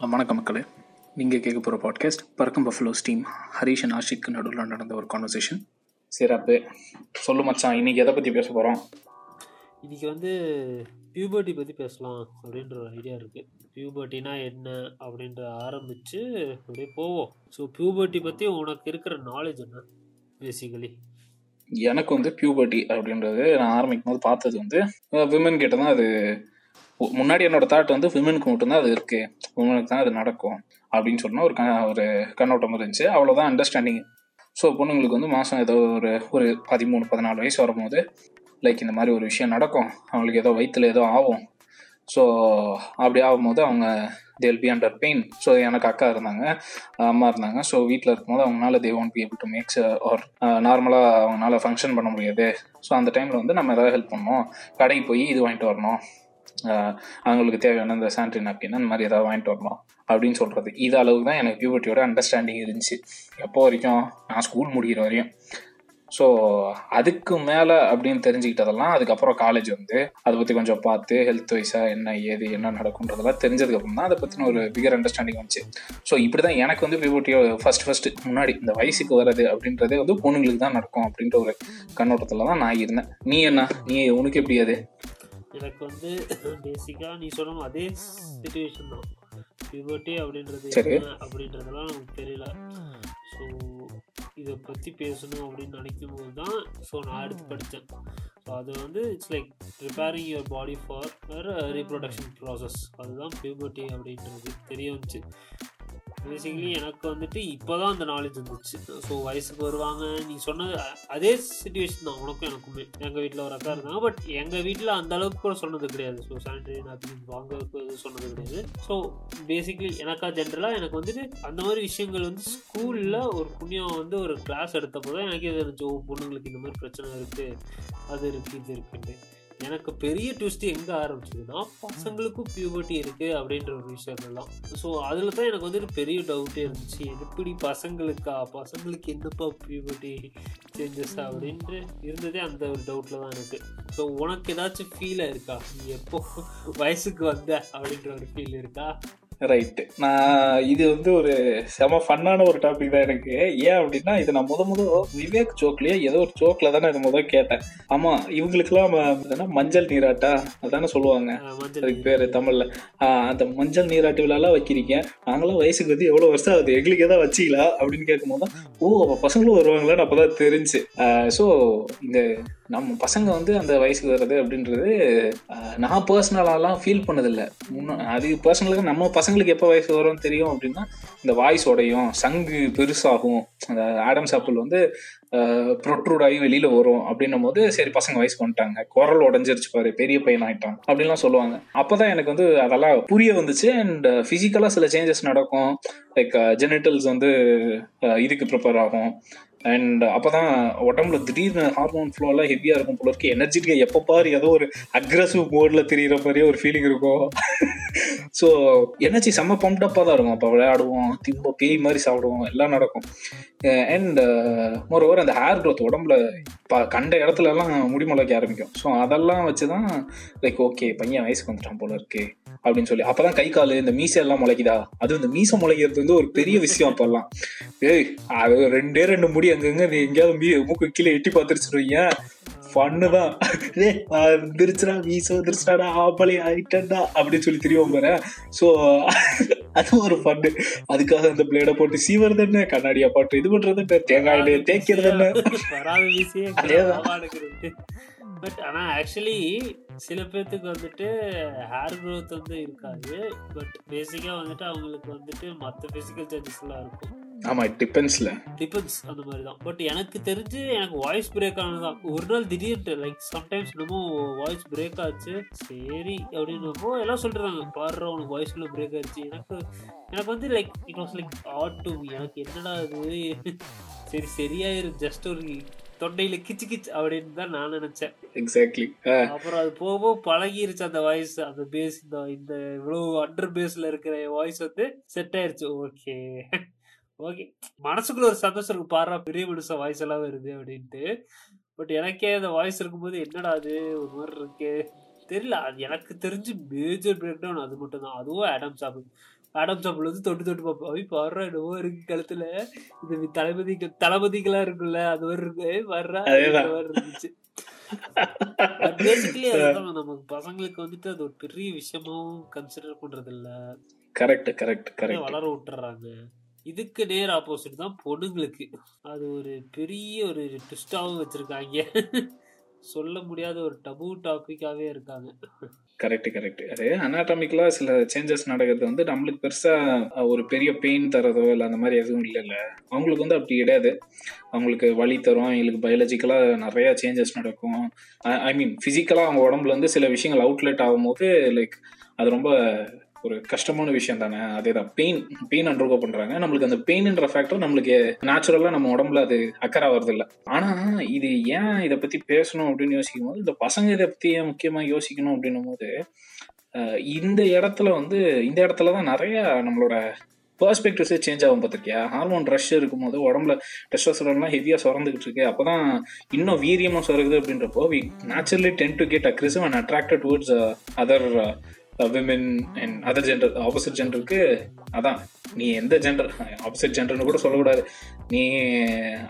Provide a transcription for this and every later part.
வணக்கம் மக்களே. நீங்கள் கேட்க போகிற பாட்காஸ்ட் பறக்கும் பஃபலோ டீம் ஹரிஷ் அண்ட் ஆஷிக்கு நடுவில் நடந்த ஒரு கான்வர்சேஷன் சிறப்பு சொல்லு மச்சான் இன்னைக்கு எதை பற்றி பேச போகிறோம் இன்னைக்கு வந்து பியூபர்ட்டி பற்றி பேசலாம் அப்படின்ற ஒரு ஐடியா இருக்குது பியூபர்ட்டினா என்ன அப்படின்ற ஆரம்பித்து அப்படியே போவோம். ஸோ பியூபர்ட்டி பற்றி உனக்கு இருக்கிற நாலேஜ் என்ன பேசிக்கலி எனக்கு வந்து பியூபர்ட்டி அப்படின்றது நான் ஆரம்பிக்கும் போது பார்த்தது வந்து விமன் கிட்ட தான் அது முன்னாடி என்னோட தாட் வந்து விமனுக்கு மட்டும்தான் அது இருக்கு. விமனுக்கு தான் அது நடக்கும் அப்படின்னு சொன்னால் ஒரு க ஒரு கண்ணோட்டம் இருந்துச்சு. அவ்வளோதான் அண்டர்ஸ்டாண்டிங் ஸோ பொண்ணுங்களுக்கு வந்து மாதம் ஏதோ ஒரு ஒரு பதிமூணு பதினாலு வயசு வரும்போது லைக் இந்த மாதிரி ஒரு விஷயம் நடக்கும். அவங்களுக்கு ஏதோ வயிற்றுல ஏதோ ஆகும். ஸோ அப்படி ஆகும்போது அவங்க they'll be under pain so எனக்கு அக்கா இருந்தாங்க அம்மா இருந்தாங்க. ஸோ வீட்டில் இருக்கும்போது அவங்களால they won't be able to max or நார்மலாக அவங்களால ஃபங்க்ஷன் பண்ண முடியாது. ஸோ அந்த டைமில் வந்து நம்ம ஏதாவது ஹெல்ப் பண்ணோம் கடைக்கு போய் இது வாங்கிட்டு வரணும். அவங்களுக்கு தேவையான இந்த சானிட்ரி நாப்கின் அந்த மாதிரி ஏதாவது வாங்கிட்டு வரணும் அப்படின்னு சொல்கிறது இது அளவுக்கு தான் எனக்கு பியூபர்ட்டியோட அண்டர்ஸ்டாண்டிங் இருந்துச்சு. எப்போ வரைக்கும்? நான் ஸ்கூல் முடிகிற வரையும். ஸோ அதுக்கு மேலே அப்படின்னு தெரிஞ்சுக்கிட்டதெல்லாம் அதுக்கப்புறம் காலேஜ் வந்து அதை பற்றி கொஞ்சம் பார்த்து ஹெல்த் வைஸாக என்ன ஏது என்ன நடக்குன்றதெல்லாம் தெரிஞ்சதுக்கப்புறம் தான் அதை பற்றின ஒரு பிகர் அண்டர்ஸ்டாண்டிங் வந்துச்சு. ஸோ இப்படி தான் எனக்கு வந்து பியூபர்ட்டியோ ஃபஸ்ட் ஃபஸ்ட்டு முன்னாடி இந்த வயசுக்கு வர்றது அப்படின்றதே வந்து பொண்ணுங்களுக்கு தான் நடக்கும் அப்படின்ற ஒரு கண்ணோட்டத்தில் தான் நான் இருந்தேன். நீ என்ன? நீ உனக்கு எப்படி அது? எனக்கு வந்து பேசிக்காக நீ சொன்ன அதே சுச்சுவேஷன் தான். பியூபர்ட்டி அப்படின்றது. என்ன அப்படின்றதெல்லாம் நமக்கு தெரியல. ஸோ இதை பற்றி பேசணும் அப்படின்னு நினைக்கும் போது தான் ஸோ நான் எடுத்து படித்தேன் ஸோ அது வந்து it's like preparing your body for reproduction process அதுதான் பியூபர்ட்டி அப்படின்றது. தெரிய வந்துச்சு. பேசிக்கலி எனக்கு வந்துட்டு இப்போ தான் அந்த நாலேஜ் வந்துச்சு. ஸோ வயசுக்கு வருவாங்க. நீ சொன்னது அதே சுச்சுவேஷன் தான் உனக்கும் எனக்குமே. எங்கள் வீட்டில் ஒரு அக்கா இருந்தாங்க. பட் எங்கள் வீட்டில் அந்த அளவுக்கு கூட சொன்னது கிடையாது. ஸோ சானிடரி நாப்கின் வாங்கறதுக்கு எதுவும் சொன்னது கிடையாது. ஸோ பேசிக்கலி எனக்கா ஜென்ரலாக எனக்கு வந்துட்டு அந்த மாதிரி விஷயங்கள் வந்து ஸ்கூலில் ஒரு புண்ணியம் வந்து ஒரு கிளாஸ் எடுத்தப்போ தான் எனக்கு இது இருந்துச்சு பொண்ணுங்களுக்கு இந்த மாதிரி பிரச்சனை இருக்குது அது இருக்குது இது இருக்குன்ட்டு. எனக்கு பெரிய ட்விஸ்ட் எங்கே ஆரம்பிச்சதுன்னா பசங்களுக்கும் பியூபர்ட்டி இருக்குது அப்படின்ற ஒரு விஷயங்கள்லாம் ஸோ அதில் தான் எனக்கு வந்துட்டு பெரிய டவுட்டே இருந்துச்சு. எப்படி பசங்களுக்கா? பசங்களுக்கு என்னப்பா பியூபர்ட்டி சேஞ்சஸ் அப்படின்ட்டு இருந்ததே அந்த ஒரு டவுட்டில் தான் எனக்கு ஸோ உனக்கு ஏதாச்சும் ஃபீல் இருக்கா? நீ எப்போ வயசுக்கு வந்த அப்படின்ற ஒரு ஃபீல் இருக்கா? ரைட்டு நான் இது வந்து ஒரு செம ஃபன்னான ஒரு டாபிக் தான் எனக்கு. ஏன் அப்படின்னா இது நான் முத முத விவேக் ஜோக்லயே ஏதோ ஒரு ஜோக்ல தானே இது முத கேட்டேன். ஆமா இவங்களுக்குலாம் மஞ்சள் நீராட்டா? அதானே சொல்லுவாங்க. அதுக்கு பேரு தமிழ்ல. அந்த மஞ்சள் நீராட்டு விழாலாம் வைக்கிறீங்க. நாங்களாம் வயசுக்கு வந்து எவ்வளவு வருஷம் ஆகுது? எங்களுக்கு ஏதாவது வச்சிங்களா அப்படின்னு கேட்கும்போது தான் ஓ அப்ப பசங்களும் வருவாங்களான்னு அப்பதான் தெரிஞ்சு. ஸோ இந்த நம்ம பசங்க வந்து அந்த வயசுக்கு வர்றது அப்படின்றது நான் பர்சனலாலாம் ஃபீல் பண்ணதில்லை. முன்ன அது பர்சனலுக்கு நம்ம பசங்களுக்கு எப்போ வயசு வரும்னு தெரியும் அப்படின்னா இந்த வாய்ஸ் உடையும் சங்கு பெருசாகும். அந்த ஆடம் சாப்பிள் வந்து ப்ரொட்ரூட் ஆகி வெளியில் வரும் அப்படின்னும் போது சரி பசங்க வயசு வந்துட்டாங்க. குரல் உடஞ்சிருச்சு பாரு பெரிய பையன் ஆகிட்டாங்க அப்படின்லாம் சொல்லுவாங்க. அப்போ தான் எனக்கு வந்து அதெல்லாம் புரிய வந்துச்சு. அண்ட் ஃபிசிக்கலாக சில சேஞ்சஸ் நடக்கும். லைக் ஜெனிட்டல்ஸ் வந்து இதுக்கு ப்ரிப்பேர் ஆகும். அண்ட் அப்பதான் உடம்புல திடீர்னு ஹார்மோன் ஃப்ளோலாம் ஹெவியாக இருக்கும் போல இருக்கு. எனர்ஜெட்டிக்கா எப்போ பாரு ஏதோ ஒரு அக்ரஸிவ் மோடில் தெரிகிற மாதிரியே ஒரு ஃபீலிங் இருக்கும். ஸோ எனர்ஜி செம்ம பம்ப்டப்பாக தான் இருக்கும். அப்போ விளையாடுவோம் திம்ப பேய் மாதிரி சாப்பிடுவோம் எல்லாம் நடக்கும். அண்ட் மோர் ஓவர் அந்த ஹேர் க்ரோத் உடம்புல இப்போ கண்ட இடத்துலலாம் முடி முளைக்க ஆரம்பிக்கும். ஸோ அதெல்லாம் வச்சு தான் லைக் ஓகே பையன் வயசுக்கு வந்துட்டான் போல இருக்குது அப்படின்னு சொல்லி. அப்பதான் கை கால் இந்த மீசை எல்லாம் முளைக்குதா? அது இந்த மீசை முளைக்கிறது வந்து ஒரு பெரிய விஷயம் அப்பெல்லாம் ஏய் அது ரெண்டே ரெண்டு முடி அங்கங்க நீ எங்கேயாவது மீ மூக்கு கீழே எட்டி பார்த்துருச்சுருவீங்க ஃபன்னு தான். ஏய் வந்துருச்சுடா மீசை வந்துருச்சுடா ஆம்பளை ஆயிட்டா அப்படின்னு சொல்லி தெரியும் பாரு. ஸோ அது ஒரு ஃபன்னு அதுக்காக அந்த பிளேடை போட்டு சீவறது என்ன? கண்ணாடியா போட்டு இது பண்றது என்ன? தேங்காய் தேய்க்கிறது என்ன? அதேதான். பட் ஆனா ஆக்சுவலி சில பேர்த்துக்கு வந்துட்டு ஹேர் growth வந்து இருக்காது. பட் பேசிக்கா வந்துட்டு அவங்களுக்கு வந்துட்டு மற்ற பிசிக்கல் சேஞ்சஸ் எல்லாம் இருக்கும். ஆமா இட் டிபெண்ட்ஸ்ல டிபெண்ட்ஸ் அந்த மாதிரி தான் பட் எனக்கு தெரிஞ்சு எனக்கு வாய்ஸ் பிரேக் ஆனதுதான். ஒரு நாள் திடீர்னு லைக் சம்டைம்ஸ் என்னமோ வாய்ஸ் பிரேக் ஆச்சு. சரி அப்படின்னப்போ எல்லாம் சொல்றாங்க. பாடுற உனக்கு வாய்ஸ்ல பிரேக் ஆயிடுச்சு எனக்கு எனக்கு வந்து like it was like odd to எனக்கு என்னடா இது? சரி சரியாயிரு. ஜஸ்ட் ஒரு தொண்டையில கிச்சு கிச்சு அப்படின்னு தான் நான் நினைச்சேன். எக்ஸாக்ட்லி அப்புறம் அது போக போக பழகிருச்சு அந்த வாய்ஸ் அந்த பேஸ் இந்த இந்த இவ்வளவு அண்டர் பேஸ்ல இருக்கிற வாய்ஸ் வந்து செட் ஆயிருச்சு. ஓகே ஓகே மனசுக்குள்ள ஒரு சந்தோஷம் இருக்கு. பாடுறா பெரிய மனுஷன் வாய்ஸ் எல்லாம் வருது அப்படின்ட்டு. பட் எனக்கே அந்த வாய்ஸ் இருக்கும்போது என்னடா அது? ஒரு மாதிரி இருக்கு. தெரியல. அது எனக்கு தெரிஞ்சு மேஜர் பிரேக் டவுன் அது மட்டும் தான் அதுவும் ஆடம் சாப்பிள் ஆடம் வந்து தொட்டு தொட்டு பார்ப்போம். அவை பாடுறா என்னவோ இருக்கு கழுத்துல. இது தளபதிக்கு தளபதிக்கெல்லாம் இருக்குல்ல அது மாதிரி இருக்கு. வர்றா இருந்துச்சு. பேசிக்கலி அதுதான் நமக்கு பசங்களுக்கு வந்துட்டு அது ஒரு பெரிய விஷயமாவும் கன்சிடர் பண்றது இல்ல கரெக்ட் கரெக்ட் கரெக்ட் வளர விட்டுறாங்க? இதுக்கு நேர் ஆப்போசிட் தான் பொண்ணுங்களுக்கு. அது ஒரு பெரிய ஒரு ட்விஸ்டாவும் வச்சிருக்காங்க. சொல்ல முடியாத ஒரு டபு டாபிக்காவே இருக்காங்க. கரெக்ட் கரெக்ட் அது அனாட்டமிக்கலா சில சேஞ்சஸ் நடக்கிறது வந்து நம்மளுக்கு பெருசா ஒரு பெரிய பெயின் தரதோ இல்லை அந்த மாதிரி எதுவும் இல்லைல்ல. அவங்களுக்கு வந்து அப்படி கிடையாது. அவங்களுக்கு வழி தரும் எங்களுக்கு பயாலஜிக்கலா நிறைய சேஞ்சஸ் நடக்கும். ஐ மீன் பிசிக்கலா அவங்க உடம்புல இருந்து சில விஷயங்கள் அவுட்லெட் ஆகும்போது லைக் அது ரொம்ப ஒரு கஷ்டமான விஷயம் தானே? அதே தான் பெயின் பெயின் அண்டர்கோ பண்றாங்க. நம்மளுக்கு அந்த பெயின்ன்ற ஃபேக்டர் நம்மளுக்கு நேச்சுரலா நம்ம உடம்புல அது அக்கறை வருது இல்ல ஆனா இது ஏன் இதை பத்தி பேசணும் அப்படின்னு யோசிக்கும் போது இந்த பசங்க இதை பத்தி ஏன் முக்கியமா யோசிக்கணும் அப்படின்னும் போது இந்த இடத்துல வந்து இந்த இடத்துல தான் நிறைய நம்மளோட பெர்ஸ்பெக்டிவ்ஸே சேஞ்ச் ஆகும் பார்த்துருக்கியா? ஹார்மோன் ரஷ் இருக்கும்போது உடம்புல டெஸ்டோஸ்டரோன்லாம் ஹெவியாக சுரந்துக்கிட்டு இருக்கு. அப்போ தான் இன்னும் வீரியமாக சுரக்குது அப்படின்றப்போ we naturally tend to get aggressive and attracted towards other women and other gender opposite ஜெண்டருக்கு அதான். நீ எந்த ஜெண்டர் ஆப்போசிட் ஜெண்டர்னு கூட சொல்லக்கூடாது. நீ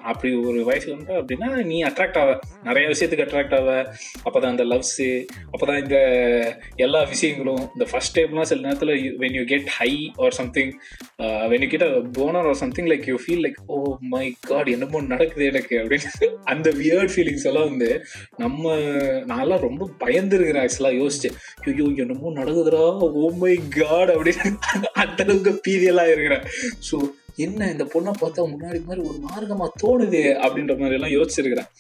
அப்படி ஒரு வயசு வந்து அப்படின்னா நீ அட்ராக்ட் ஆவ. நிறைய விஷயத்துக்கு அட்ராக்ட் ஆவ. அப்போதான் அந்த லவ்ஸு அப்போதான் இந்த எல்லா விஷயங்களும் இந்த ஃபர்ஸ்ட் டைம்லாம் சில நேரத்தில் when you get high or something when you get boner or something like you feel like oh my god என்னமோ நடக்குது எனக்கு அப்படின்னு அந்த வியர்ட் ஃபீலிங்ஸ் எல்லாம் வந்து நம்ம நான்லாம் ரொம்ப பயந்துருக்கிறேன் ஆக்சுவலாக யோசிச்சு ஐயோ என்னமோ நடக்குதுடா ஓ மை காட் அப்படின்னு. அந்த அளவுக்கு பீதியெல்லாம் இருக்கிறேன் ஸோ என்ன இந்த பொண்ணை பார்த்தா முன்னாடி மாதிரி ஒரு மார்க்கமா தோணுது அப்படின்ற மாதிரி எல்லாம் யோசிச்சிருக்கிறேன்.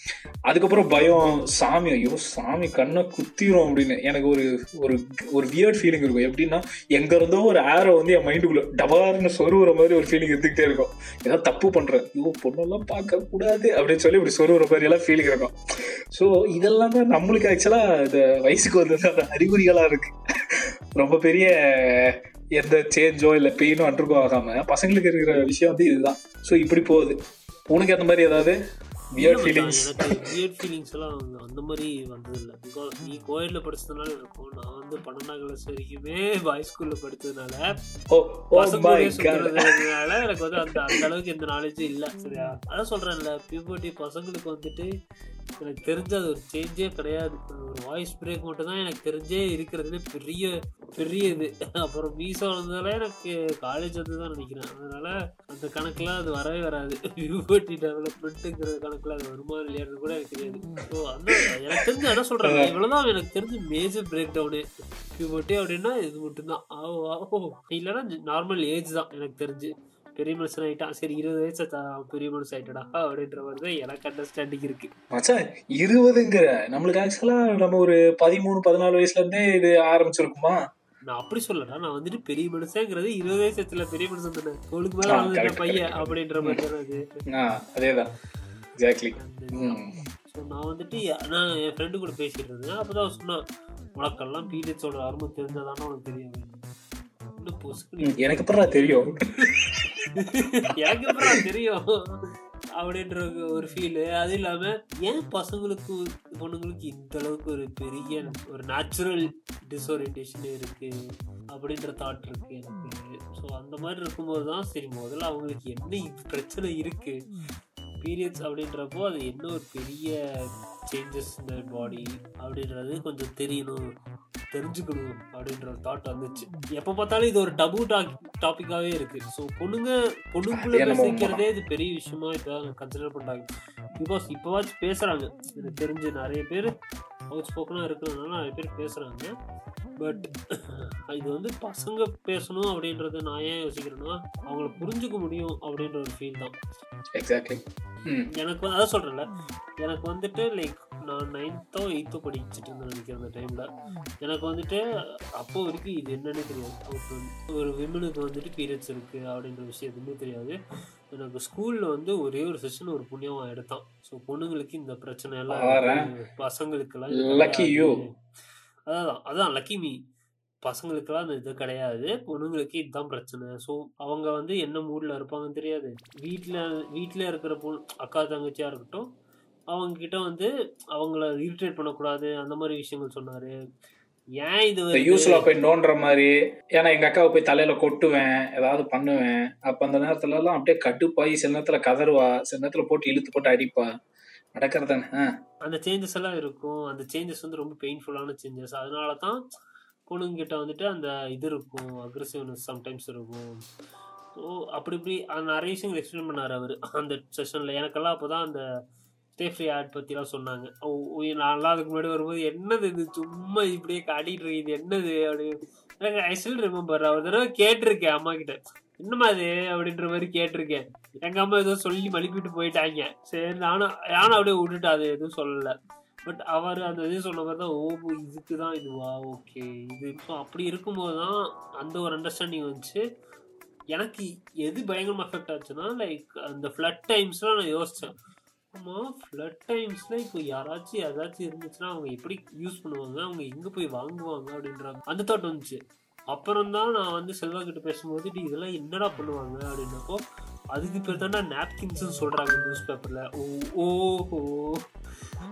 அதுக்கப்புறம் பயம் சாமி ஐயோ சாமி கண்ணை குத்திரும் அப்படின்னு. எனக்கு ஒரு ஒரு ஒரு வியர்ட் ஃபீலிங் இருக்கும். எப்படின்னா எங்க இருந்தோ ஒரு ஆரோ வந்து என் மைண்டுக்குள்ள டபார்னு சொருவுற மாதிரி ஒரு ஃபீலிங் இருந்துகிட்டே இருக்கும். ஏதாவது தப்பு பண்றேன். ஐயோ பொண்ணெல்லாம் பார்க்க கூடாது அப்படின்னு சொல்லி இப்படி சொருவுற மாதிரி எல்லாம் ஃபீலிங் இருக்கும். ஸோ இதெல்லாம் தான் நம்மளுக்கு ஆக்சுவலா இந்த வயசுக்கு வந்தது அந்த அறிகுறிகளா இருக்கு. ரொம்ப பெரிய எந்த சேஞ்சோ இல்லை பெயினோ அண்டர்கோ ஆகாம பசங்களுக்கு இருக்கிற விஷயம் வந்து இதுதான். ஸோ இப்படி போகுது. உனக்கு அந்த மாதிரி ஏதாவது வியர்ட் ஃபீலிங்ஸ் வியர்ட் ஃபீலிங்ஸ் எல்லாம் அந்த- மாதிரி வந்தது இல்லை பிகாஸ் நீ கோயில்ல படிச்சதுனால இருக்கும் நான் வந்து பன்னெண்டாம் கிளாஸ் வரைக்குமே பாய் ஸ்கூல்ல படிச்சதுனால ஓ ஓ பசங்க மை கூடயே காட் சுத்துறதுனால எனக்கு வந்து அந்த அந்த அளவுக்கு எந்த நாலேஜும் இல்லை சரியா? அதான் சொல்றேன்ல பியூபர்ட்டி பசங்களுக்கு வந்துட்டு எனக்கு தெரிஞ்ச அது ஒரு சேஞ்சே கிடையாது. ஒரு வாய்ஸ் பிரேக் மட்டும் தான் எனக்கு தெரிஞ்சே இருக்கிறதுல பெரிய பெரிய இது. அப்புறம் மீசோ வந்ததால எனக்கு காலேஜ் வந்து தான் நினைக்கிறேன். அதனால அந்த கணக்குல அது வரவே வராது. பியூபர்ட்டி டெவலப்மெண்ட்டுங்கிற கணக்குல அது வருமா இல்லையான்னு கூட எனக்கு தெரியாது. ஸோ அந்த எனக்கு தெரிஞ்சு என்ன சொல்றாங்க இவ்வளவுதான் எனக்கு தெரிஞ்சு மேஜர் பிரேக் டவுனு பியூபர்ட்டி அப்படின்னா இது மட்டும்தான். ஆவோ ஆவோ இல்லைன்னா நார்மல் ஏஜ் தான் எனக்கு தெரிஞ்சு. பெரிய மனுஷன் ஆயிட்டான். சரி இருபது வயசு பெரிய மனுஷன் ஆயிட்டடா அப்படின்ற மாதிரி தான் எனக்கு அண்டர்ஸ்டாண்டிங் இருக்கு. மச்சான் இருபதுங்கிற நம்மளுக்கு ஆக்சுவலா நம்ம ஒரு பதிமூணு பதினாலு வயசுல இருந்தே இது ஆரம்பிச்சிருக்குமா? நான் அப்படி சொல்லடா நான் வந்துட்டு பெரிய மனுஷங்கிறது இருபது வயசு ஆச்சுல பெரிய மனுஷன் தானே. தோளுக்கு மேல correct, பையன். அப்படின்ற மாதிரி தானே அதேதான். எக்ஸாக்ட்லி ஸோ நான் வந்துட்டு நான் என் ஃப்ரெண்டு கூட பேசிட்டு இருந்தேன். அப்பதான் அவன் சொன்னான் உனக்கெல்லாம் பீரியட்ஸோட அருமை தெரிஞ்சதானே உனக்கு தெரியும் எனக்கு அப்புறம் தெரியும்? எனக்கு தெரியும் அப்படின்ற ஒரு ஃபீலு அது இல்லாம ஏன் பசங்களுக்கு பொண்ணுங்களுக்கு இந்த அளவுக்கு ஒரு பெரிய ஒரு நேச்சுரல் டிஸ்ஓரியன்டேஷன் இருக்கு அப்படின்ற தாட் இருக்கு எனக்கு. ஸோ அந்த மாதிரி இருக்கும்போது தான் சரி முதல்ல அவங்களுக்கு என்ன பிரச்சனை இருக்கு? பீரியட்ஸ் அப்படின்றப்போ அது என்ன ஒரு பெரிய சேஞ்சஸ் இந்த பாடி அப்படின்றது கொஞ்சம் தெரியணும். தெரிஞ்சுக்கணும் அப்படின்ற ஒரு தாட் வந்துச்சு. எப்போ பார்த்தாலும் இது ஒரு டபு டாபிக்காவே இருக்கு. ஸோ பொண்ணுங்க பொண்ணுக்குள்ள பேசிக்கிறதே இது பெரிய விஷயமா இப்போ கன்சிடர் பண்றாங்க. பிகாஸ் இப்போவாச்சும் பேசுறாங்க. எனக்கு தெரிஞ்சு நிறைய பேர் அவுட் ஸ்போக்கனாக இருக்கிறதுனால நிறைய பேர் பேசுறாங்க. பட் இது வந்து பசங்க பேசணும் அப்படின்றத நான் ஏன் யோசிக்கிறேன்னா அவங்கள புரிஞ்சுக்க முடியும் அப்படின்ற ஒரு ஃபீல் தான். எக்ஸாக்ட்லி எனக்கு வந்து அதான் சொல்கிறேன்ல எனக்கு வந்துட்டு லைக் நான் நைன்த்தோ எயித்தோ படிச்சுட்டு இருந்தேன் நினைக்கிறேன் அந்த டைமில் எனக்கு வந்துட்டு அப்போ வரைக்கும் இது என்னன்னு தெரியாது. ஒரு- விமனுக்கு வந்துட்டு பீரியட்ஸ் இருக்குது அப்படின்ற விஷயம் எதுவுமே தெரியாது. எனக்கு ஸ்கூலில் வந்து ஒரே ஒரு செஷன் ஒரு புண்ணியமாக எடுத்தான். ஸோ பொண்ணுங்களுக்கு இந்த பிரச்சனை எல்லாம். பசங்களுக்கெல்லாம் அதான் அதான் லக்கி மீ பசங்களுக்கெல்லாம் அந்த இது கிடையாது. பொண்ணுங்களுக்கு இதுதான் பிரச்சனை. ஸோ அவங்க வந்து என்ன மூடில் இருப்பாங்கன்னு தெரியாது. வீட்டில் வீட்டில் இருக்கிற பொண்ணு அக்கா தங்கச்சியாக இருக்கட்டும் அவங்க கிட்ட வந்து அவங்கள இரிட்டேட் பண்ணக்கூடாது. அந்த மாதிரி விஷயங்கள் சொன்னார். ஏன் இது? யூஸ்ல போய் நோண்டுற மாதிரி ஏன்னா எங்க அக்காவை போய் தலையில கொட்டுவேன் ஏதாவது பண்ணுவேன். அப்ப அந்த நேரத்துல எல்லாம் அப்படியே கட்டுப்பாயி சில நேரத்துல கதறுவா சில நேரத்துல போட்டு இழுத்து போட்டு அடிப்பா. நடக்கிறதானே அந்த சேஞ்சஸ் எல்லாம் இருக்கும். அந்த சேஞ்சஸ் வந்து ரொம்ப பெயின்ஃபுல்லான சேஞ்சஸ் அதனால தான் பொண்ணுங்கிட்ட வந்துட்டு அந்த இது இருக்கும். அக்ரெசிவ்னஸ் சம்டைம்ஸ் இருக்கும். ஸோ அப்படி இப்படி நிறைய விஷயங்கள் எக்ஸ்பிளைன் பண்ணார் அவர் அந்த செஷனில் எனக்கெல்லாம் அப்போ தான் அந்த ஸ்டே ஃப்ரீ ஆட் பற்றிலாம் சொன்னாங்க. ஓ, ஓ, நான்லாம் அதுக்கு முன்னாடி வரும்போது என்னது இது? சும்மா இப்படியே காட்டிகிட்டு இருக்கு இது என்னது? அப்படின்னு எனக்கு ஐ ஸ்டில் ரிமெம்பர் அவர் தடவை கேட்டிருக்கேன் அம்மா கிட்ட என்னம்மா அது அப்படின்ற மாதிரி கேட்டிருக்கேன். எங்க அம்மா ஏதோ சொல்லி மழுப்பிட்டு போயிட்டாங்க. சரி நானும் நானும் அப்படியே விட்டுட்டு அது எதுவும் சொல்லல. பட் அவர் அந்த இது சொன்ன மாதிரி தான் ஓ இதுக்கு தான் இதுவா ஓகே. இது இப்போ அப்படி இருக்கும்போது தான் அந்த ஒரு அண்டர்ஸ்டாண்டிங் வந்துச்சு. எனக்கு எது பயங்கரமாக அஃபெக்ட் ஆச்சுன்னா லைக் அந்த ஃப்ளட் டைம்ஸ்லாம் நான் யோசித்தேன் ஆமாம் ஃப்ளட் டைம்ஸில் இப்போ யாராச்சும் ஏதாச்சும் இருந்துச்சுன்னா அவங்க எப்படி யூஸ் பண்ணுவாங்க? அவங்க எங்கே போய் வாங்குவாங்க அப்படின்ற அந்த தாட் வந்துச்சு. அப்புறம் தான் நான் வந்து செல்வா கிட்ட பேசும்போது "டி, இதெல்லாம் என்னடா பண்ணுவாங்க? அப்படின்றப்போ அதுக்கு பேர் தானே நாப்கின்ஸ் சொல்றாங்க நியூஸ் பேப்பர்ல ஓ ஓஹோ.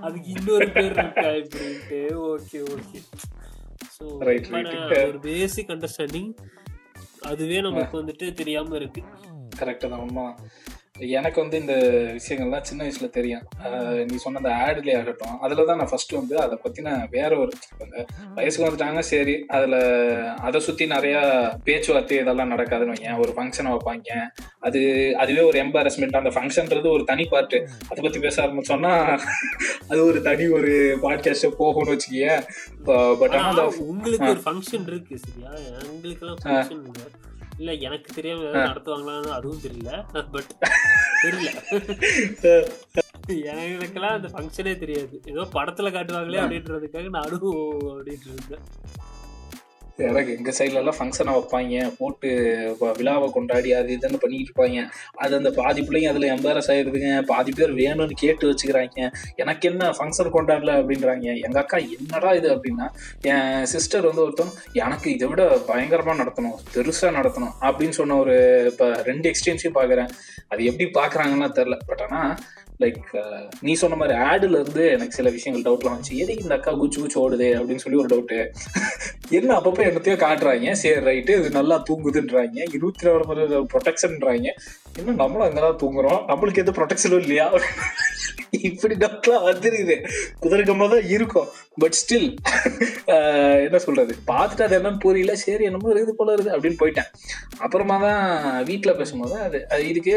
அதுக்கு இன்னொரு பேர் இருக்கா இப்படின்ட்டு. Okay okay. ஸோ. ஒரு பேசிக் அண்டர்ஸ்டாண்டிங் அதுவே நமக்கு வந்துட்டு தெரியாம இருக்கு. கரெக்டாக தான் எனக்கு வந்து இந்த விஷயங்கள்லாம் சின்ன வயசுல தெரியும். நீ சொன்ன அந்த ஆட்லேயே ஆகட்டும் அதில் தான் நான் ஃபர்ஸ்ட் வந்து அதை பற்றின வேற ஒரு வயசுக்கு வந்துட்டாங்க சரி அதில் அதை சுற்றி நிறையா பேச்சுவார்த்தை இதெல்லாம் நடக்காதுன்னு வைங்க ஒரு ஃபங்க்ஷனை வைப்பாங்க. அது அதுவே ஒரு எம்பாரஸ்மெண்ட் அந்த ஃபங்க்ஷன்றது ஒரு தனி பாட்டு அதை பற்றி பேச ஆரம்பிச்சோன்னா அது ஒரு தனி ஒரு பாட்காஸ்ட் போகும்னு வச்சுக்கிய பட் ஆனால் உங்களுக்கு ஒரு ஃபங்க்ஷன் இருக்கு சரியா? எங்களுக்கு இல்ல எனக்கு தெரியாம நடத்துவாங்களான்னு அதுவும் தெரியல. பட் தெரியல. எனக்கெல்லாம் அந்த ஃபங்க்ஷனே தெரியாது. ஏதோ படத்துல காட்டுவாங்களே அப்படின்றதுக்காக நானும் ஓ அப்படின்ட்டு இருந்தேன். எனக்கு எங்கள் சைட்ல எல்லாம் ஃபங்க்ஷனை வைப்பாங்க. போட்டு விழாவை கொண்டாடி அது இதுன்னு பண்ணிட்டு இருப்பாங்க. அது அந்த பாதி பிள்ளைங்க அதில் எம்பாரஸ் ஆயிடுதுங்க. பாதி பேர் வேணும்னு கேட்டு வச்சுக்கிறாங்க. எனக்கு என்ன ஃபங்க்ஷன் கொண்டாடல அப்படின்றாங்க. எங்கள் அக்கா என்னடா இது அப்படின்னா என் சிஸ்டர் வந்து ஒருத்தன் எனக்கு இதை விட பயங்கரமாக நடத்தணும். பெருசாக நடத்தணும். அப்படின்னு சொன்ன ஒரு இப்போ ரெண்டு எக்ஸ்டென்ஸையும் பார்க்குறேன் அது எப்படி பார்க்குறாங்கன்னா தெரில பட் ஆனால் லைக் நீ சொன்ன மாதிரி ஆடுல இருந்து எனக்கு சில விஷயங்கள் டவுட்லாம் வந்துச்சு. எதுக்கு இந்த அக்கா குச்சி குச்சி ஓடுது அப்படின்னு சொல்லி ஒரு டவுட்டு என்ன அப்பப்போ என்னத்தையோ காட்டுறாங்க. சரி ரைட்டு இது நல்லா தூங்குதுன்றாங்க. இருபத்தி நாலு மணி ப்ரொடெக்ஷன்ன்றாங்க இன்னும் நம்மளும் அங்கதான் தூங்குறோம்? நம்மளுக்கு எது ப்ரொடெக்ஷனும் இல்லையா? இப்படி டவுட்லாம் வந்துருக்குது குதிரைக்கமா தான் இருக்கும். பட் ஸ்டில் என்ன சொல்றது? பார்த்துட்டு அது என்னன்னு புரியல. சரி என்னமோ இருக்குது போல இருக்குது அப்படின்னு போயிட்டேன். அப்புறமா தான் வீட்டில் பேசும்போது அது அது இதுக்கு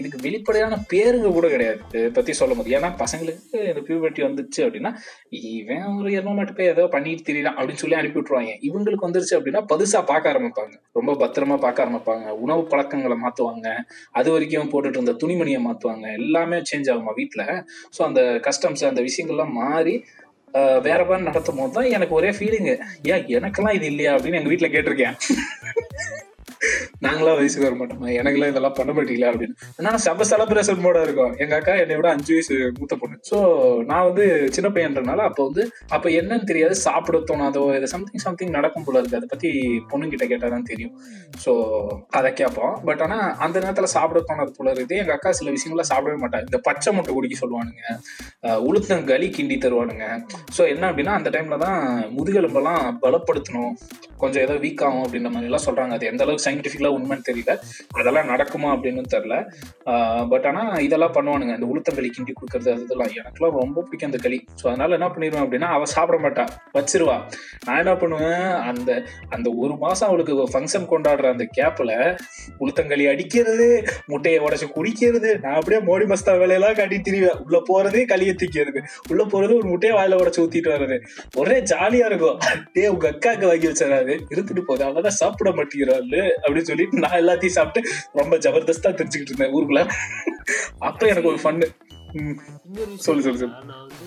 இதுக்கு வெளிப்படையான பேருங்க கூட கிடையாது. இதை பத்தி சொல்ல முடியும் ஏன்னா பசங்களுக்கு இந்த பியூபர்ட்டி வந்துச்சு அப்படின்னா இவன் ஒரு எருமமாட்டு போய் ஏதோ பண்ணிட்டு தெரியலாம் அப்படின்னு சொல்லி அனுப்பி விட்டுருவாங்க. இவங்களுக்கு வந்துருச்சு அப்படின்னா பதுசா பார்க்க ஆரம்பிப்பாங்க. ரொம்ப பத்திரமா பார்க்க ஆரம்பிப்பாங்க. உணவு பழக்கங்களை மாத்துவாங்க. அது வரைக்கும் போட்டுட்டு இருந்த துணிமணியை மாத்துவாங்க. எல்லாமே சேஞ்ச் ஆகுமா வீட்டில் ஸோ அந்த கஸ்டம்ஸ் அந்த விஷயங்கள்லாம் மாறி வேற மாதிரி நடத்தும் போது தான் எனக்கு ஒரே ஃபீலிங்கு ஏன் எனக்கெல்லாம் இது இல்லையா? அப்படின்னு எங்க வீட்டுல கேட்டிருக்கேன். நாங்களாம் வயசுக்கு வர மாட்டோமா? எனக்குலாம் இதெல்லாம் பண்ண மாட்டீங்களா அப்படின்னு. ஆனா செப செலப்ரேஷன் மோட இருக்கும். எங்க அக்கா என்னை விட அஞ்சு வயசு மூத்த பொண்ணு. ஸோ நான் வந்து சின்ன பையன்றனால அப்போ வந்து அப்ப என்னன்னு தெரியாது சாப்பிட தோணாதோ இது சம்திங் சம்திங் நடக்கும் போல இருக்கு. அதை பத்தி பொண்ணுங்கிட்ட கேட்டாதான் தெரியும். ஸோ அதை கேட்போம். பட் ஆனா அந்த நேரத்துல சாப்பிட தோணாது போல இருக்குது எங்க அக்கா சில விஷயங்கள்லாம் சாப்பிடவே மாட்டாங்க இந்த பச்சை முட்டை குடிக்க சொல்லுவானுங்க. உளுத்தம் உளுத்தங்களி கிண்டி தருவானுங்க. ஸோ என்ன அப்படின்னா அந்த டைம்ல தான் முதுகெலும்பெல்லாம் பலப்படுத்தணும். கொஞ்சம் ஏதோ வீக் ஆகும் அப்படின்ற மாதிரி எல்லாம் சொல்றாங்க. அது எந்த அளவுக்கு சயின்டிஃபிக்கலா உண்மைன்னு தெரியல. அதெல்லாம் நடக்குமா அப்படின்னு தெரியல. பட் ஆனா இதெல்லாம் பண்ணுவானுங்க. அந்த உளுத்தங்களி கிண்டி கொடுக்கறது அது இதெல்லாம். எனக்குலாம் ரொம்ப பிடிக்கும் அந்த களி. ஸோ அதனால என்ன பண்ணிடுவேன் அப்படின்னா அவ சாப்பிட மாட்டா. வச்சிருவா. நான் என்ன பண்ணுவேன்? அந்த அந்த ஒரு மாசம் அவளுக்கு ஃபங்க்ஷன் கொண்டாடுற அந்த கேப்ல உளுத்தங்களி அடிக்கிறது முட்டையை உடச்சி குடிக்கிறது நான் அப்படியே மோடி மஸ்தா வேலையெல்லாம் காட்டி திரிவேன். உள்ள போறதே களியை திக்கிறது உள்ள போறது ஒரு முட்டையை வாயில உடச்சி ஊத்திட்டு வர்றது. ஒரே ஜாலியா இருக்கும். டே உங்க அக்காக்கு வாங்கி வச்சிடாது இருந்துட்டு போகுது. அவதான் சாப்பிட மாட்டேங்கிறாள். அப்படின்னு சொல்லிட்டு நான் எல்லாத்தையும் சாப்பிட்டு ரொம்ப ஜபர்தஸ்தா தெரிஞ்சுக்கிட்டு இருந்தேன் ஊருக்குள்ள. அப்ப எனக்கு ஒரு ஃபன்னு சொல்லு, சொல்லு, என்னன்னா, நான் வந்து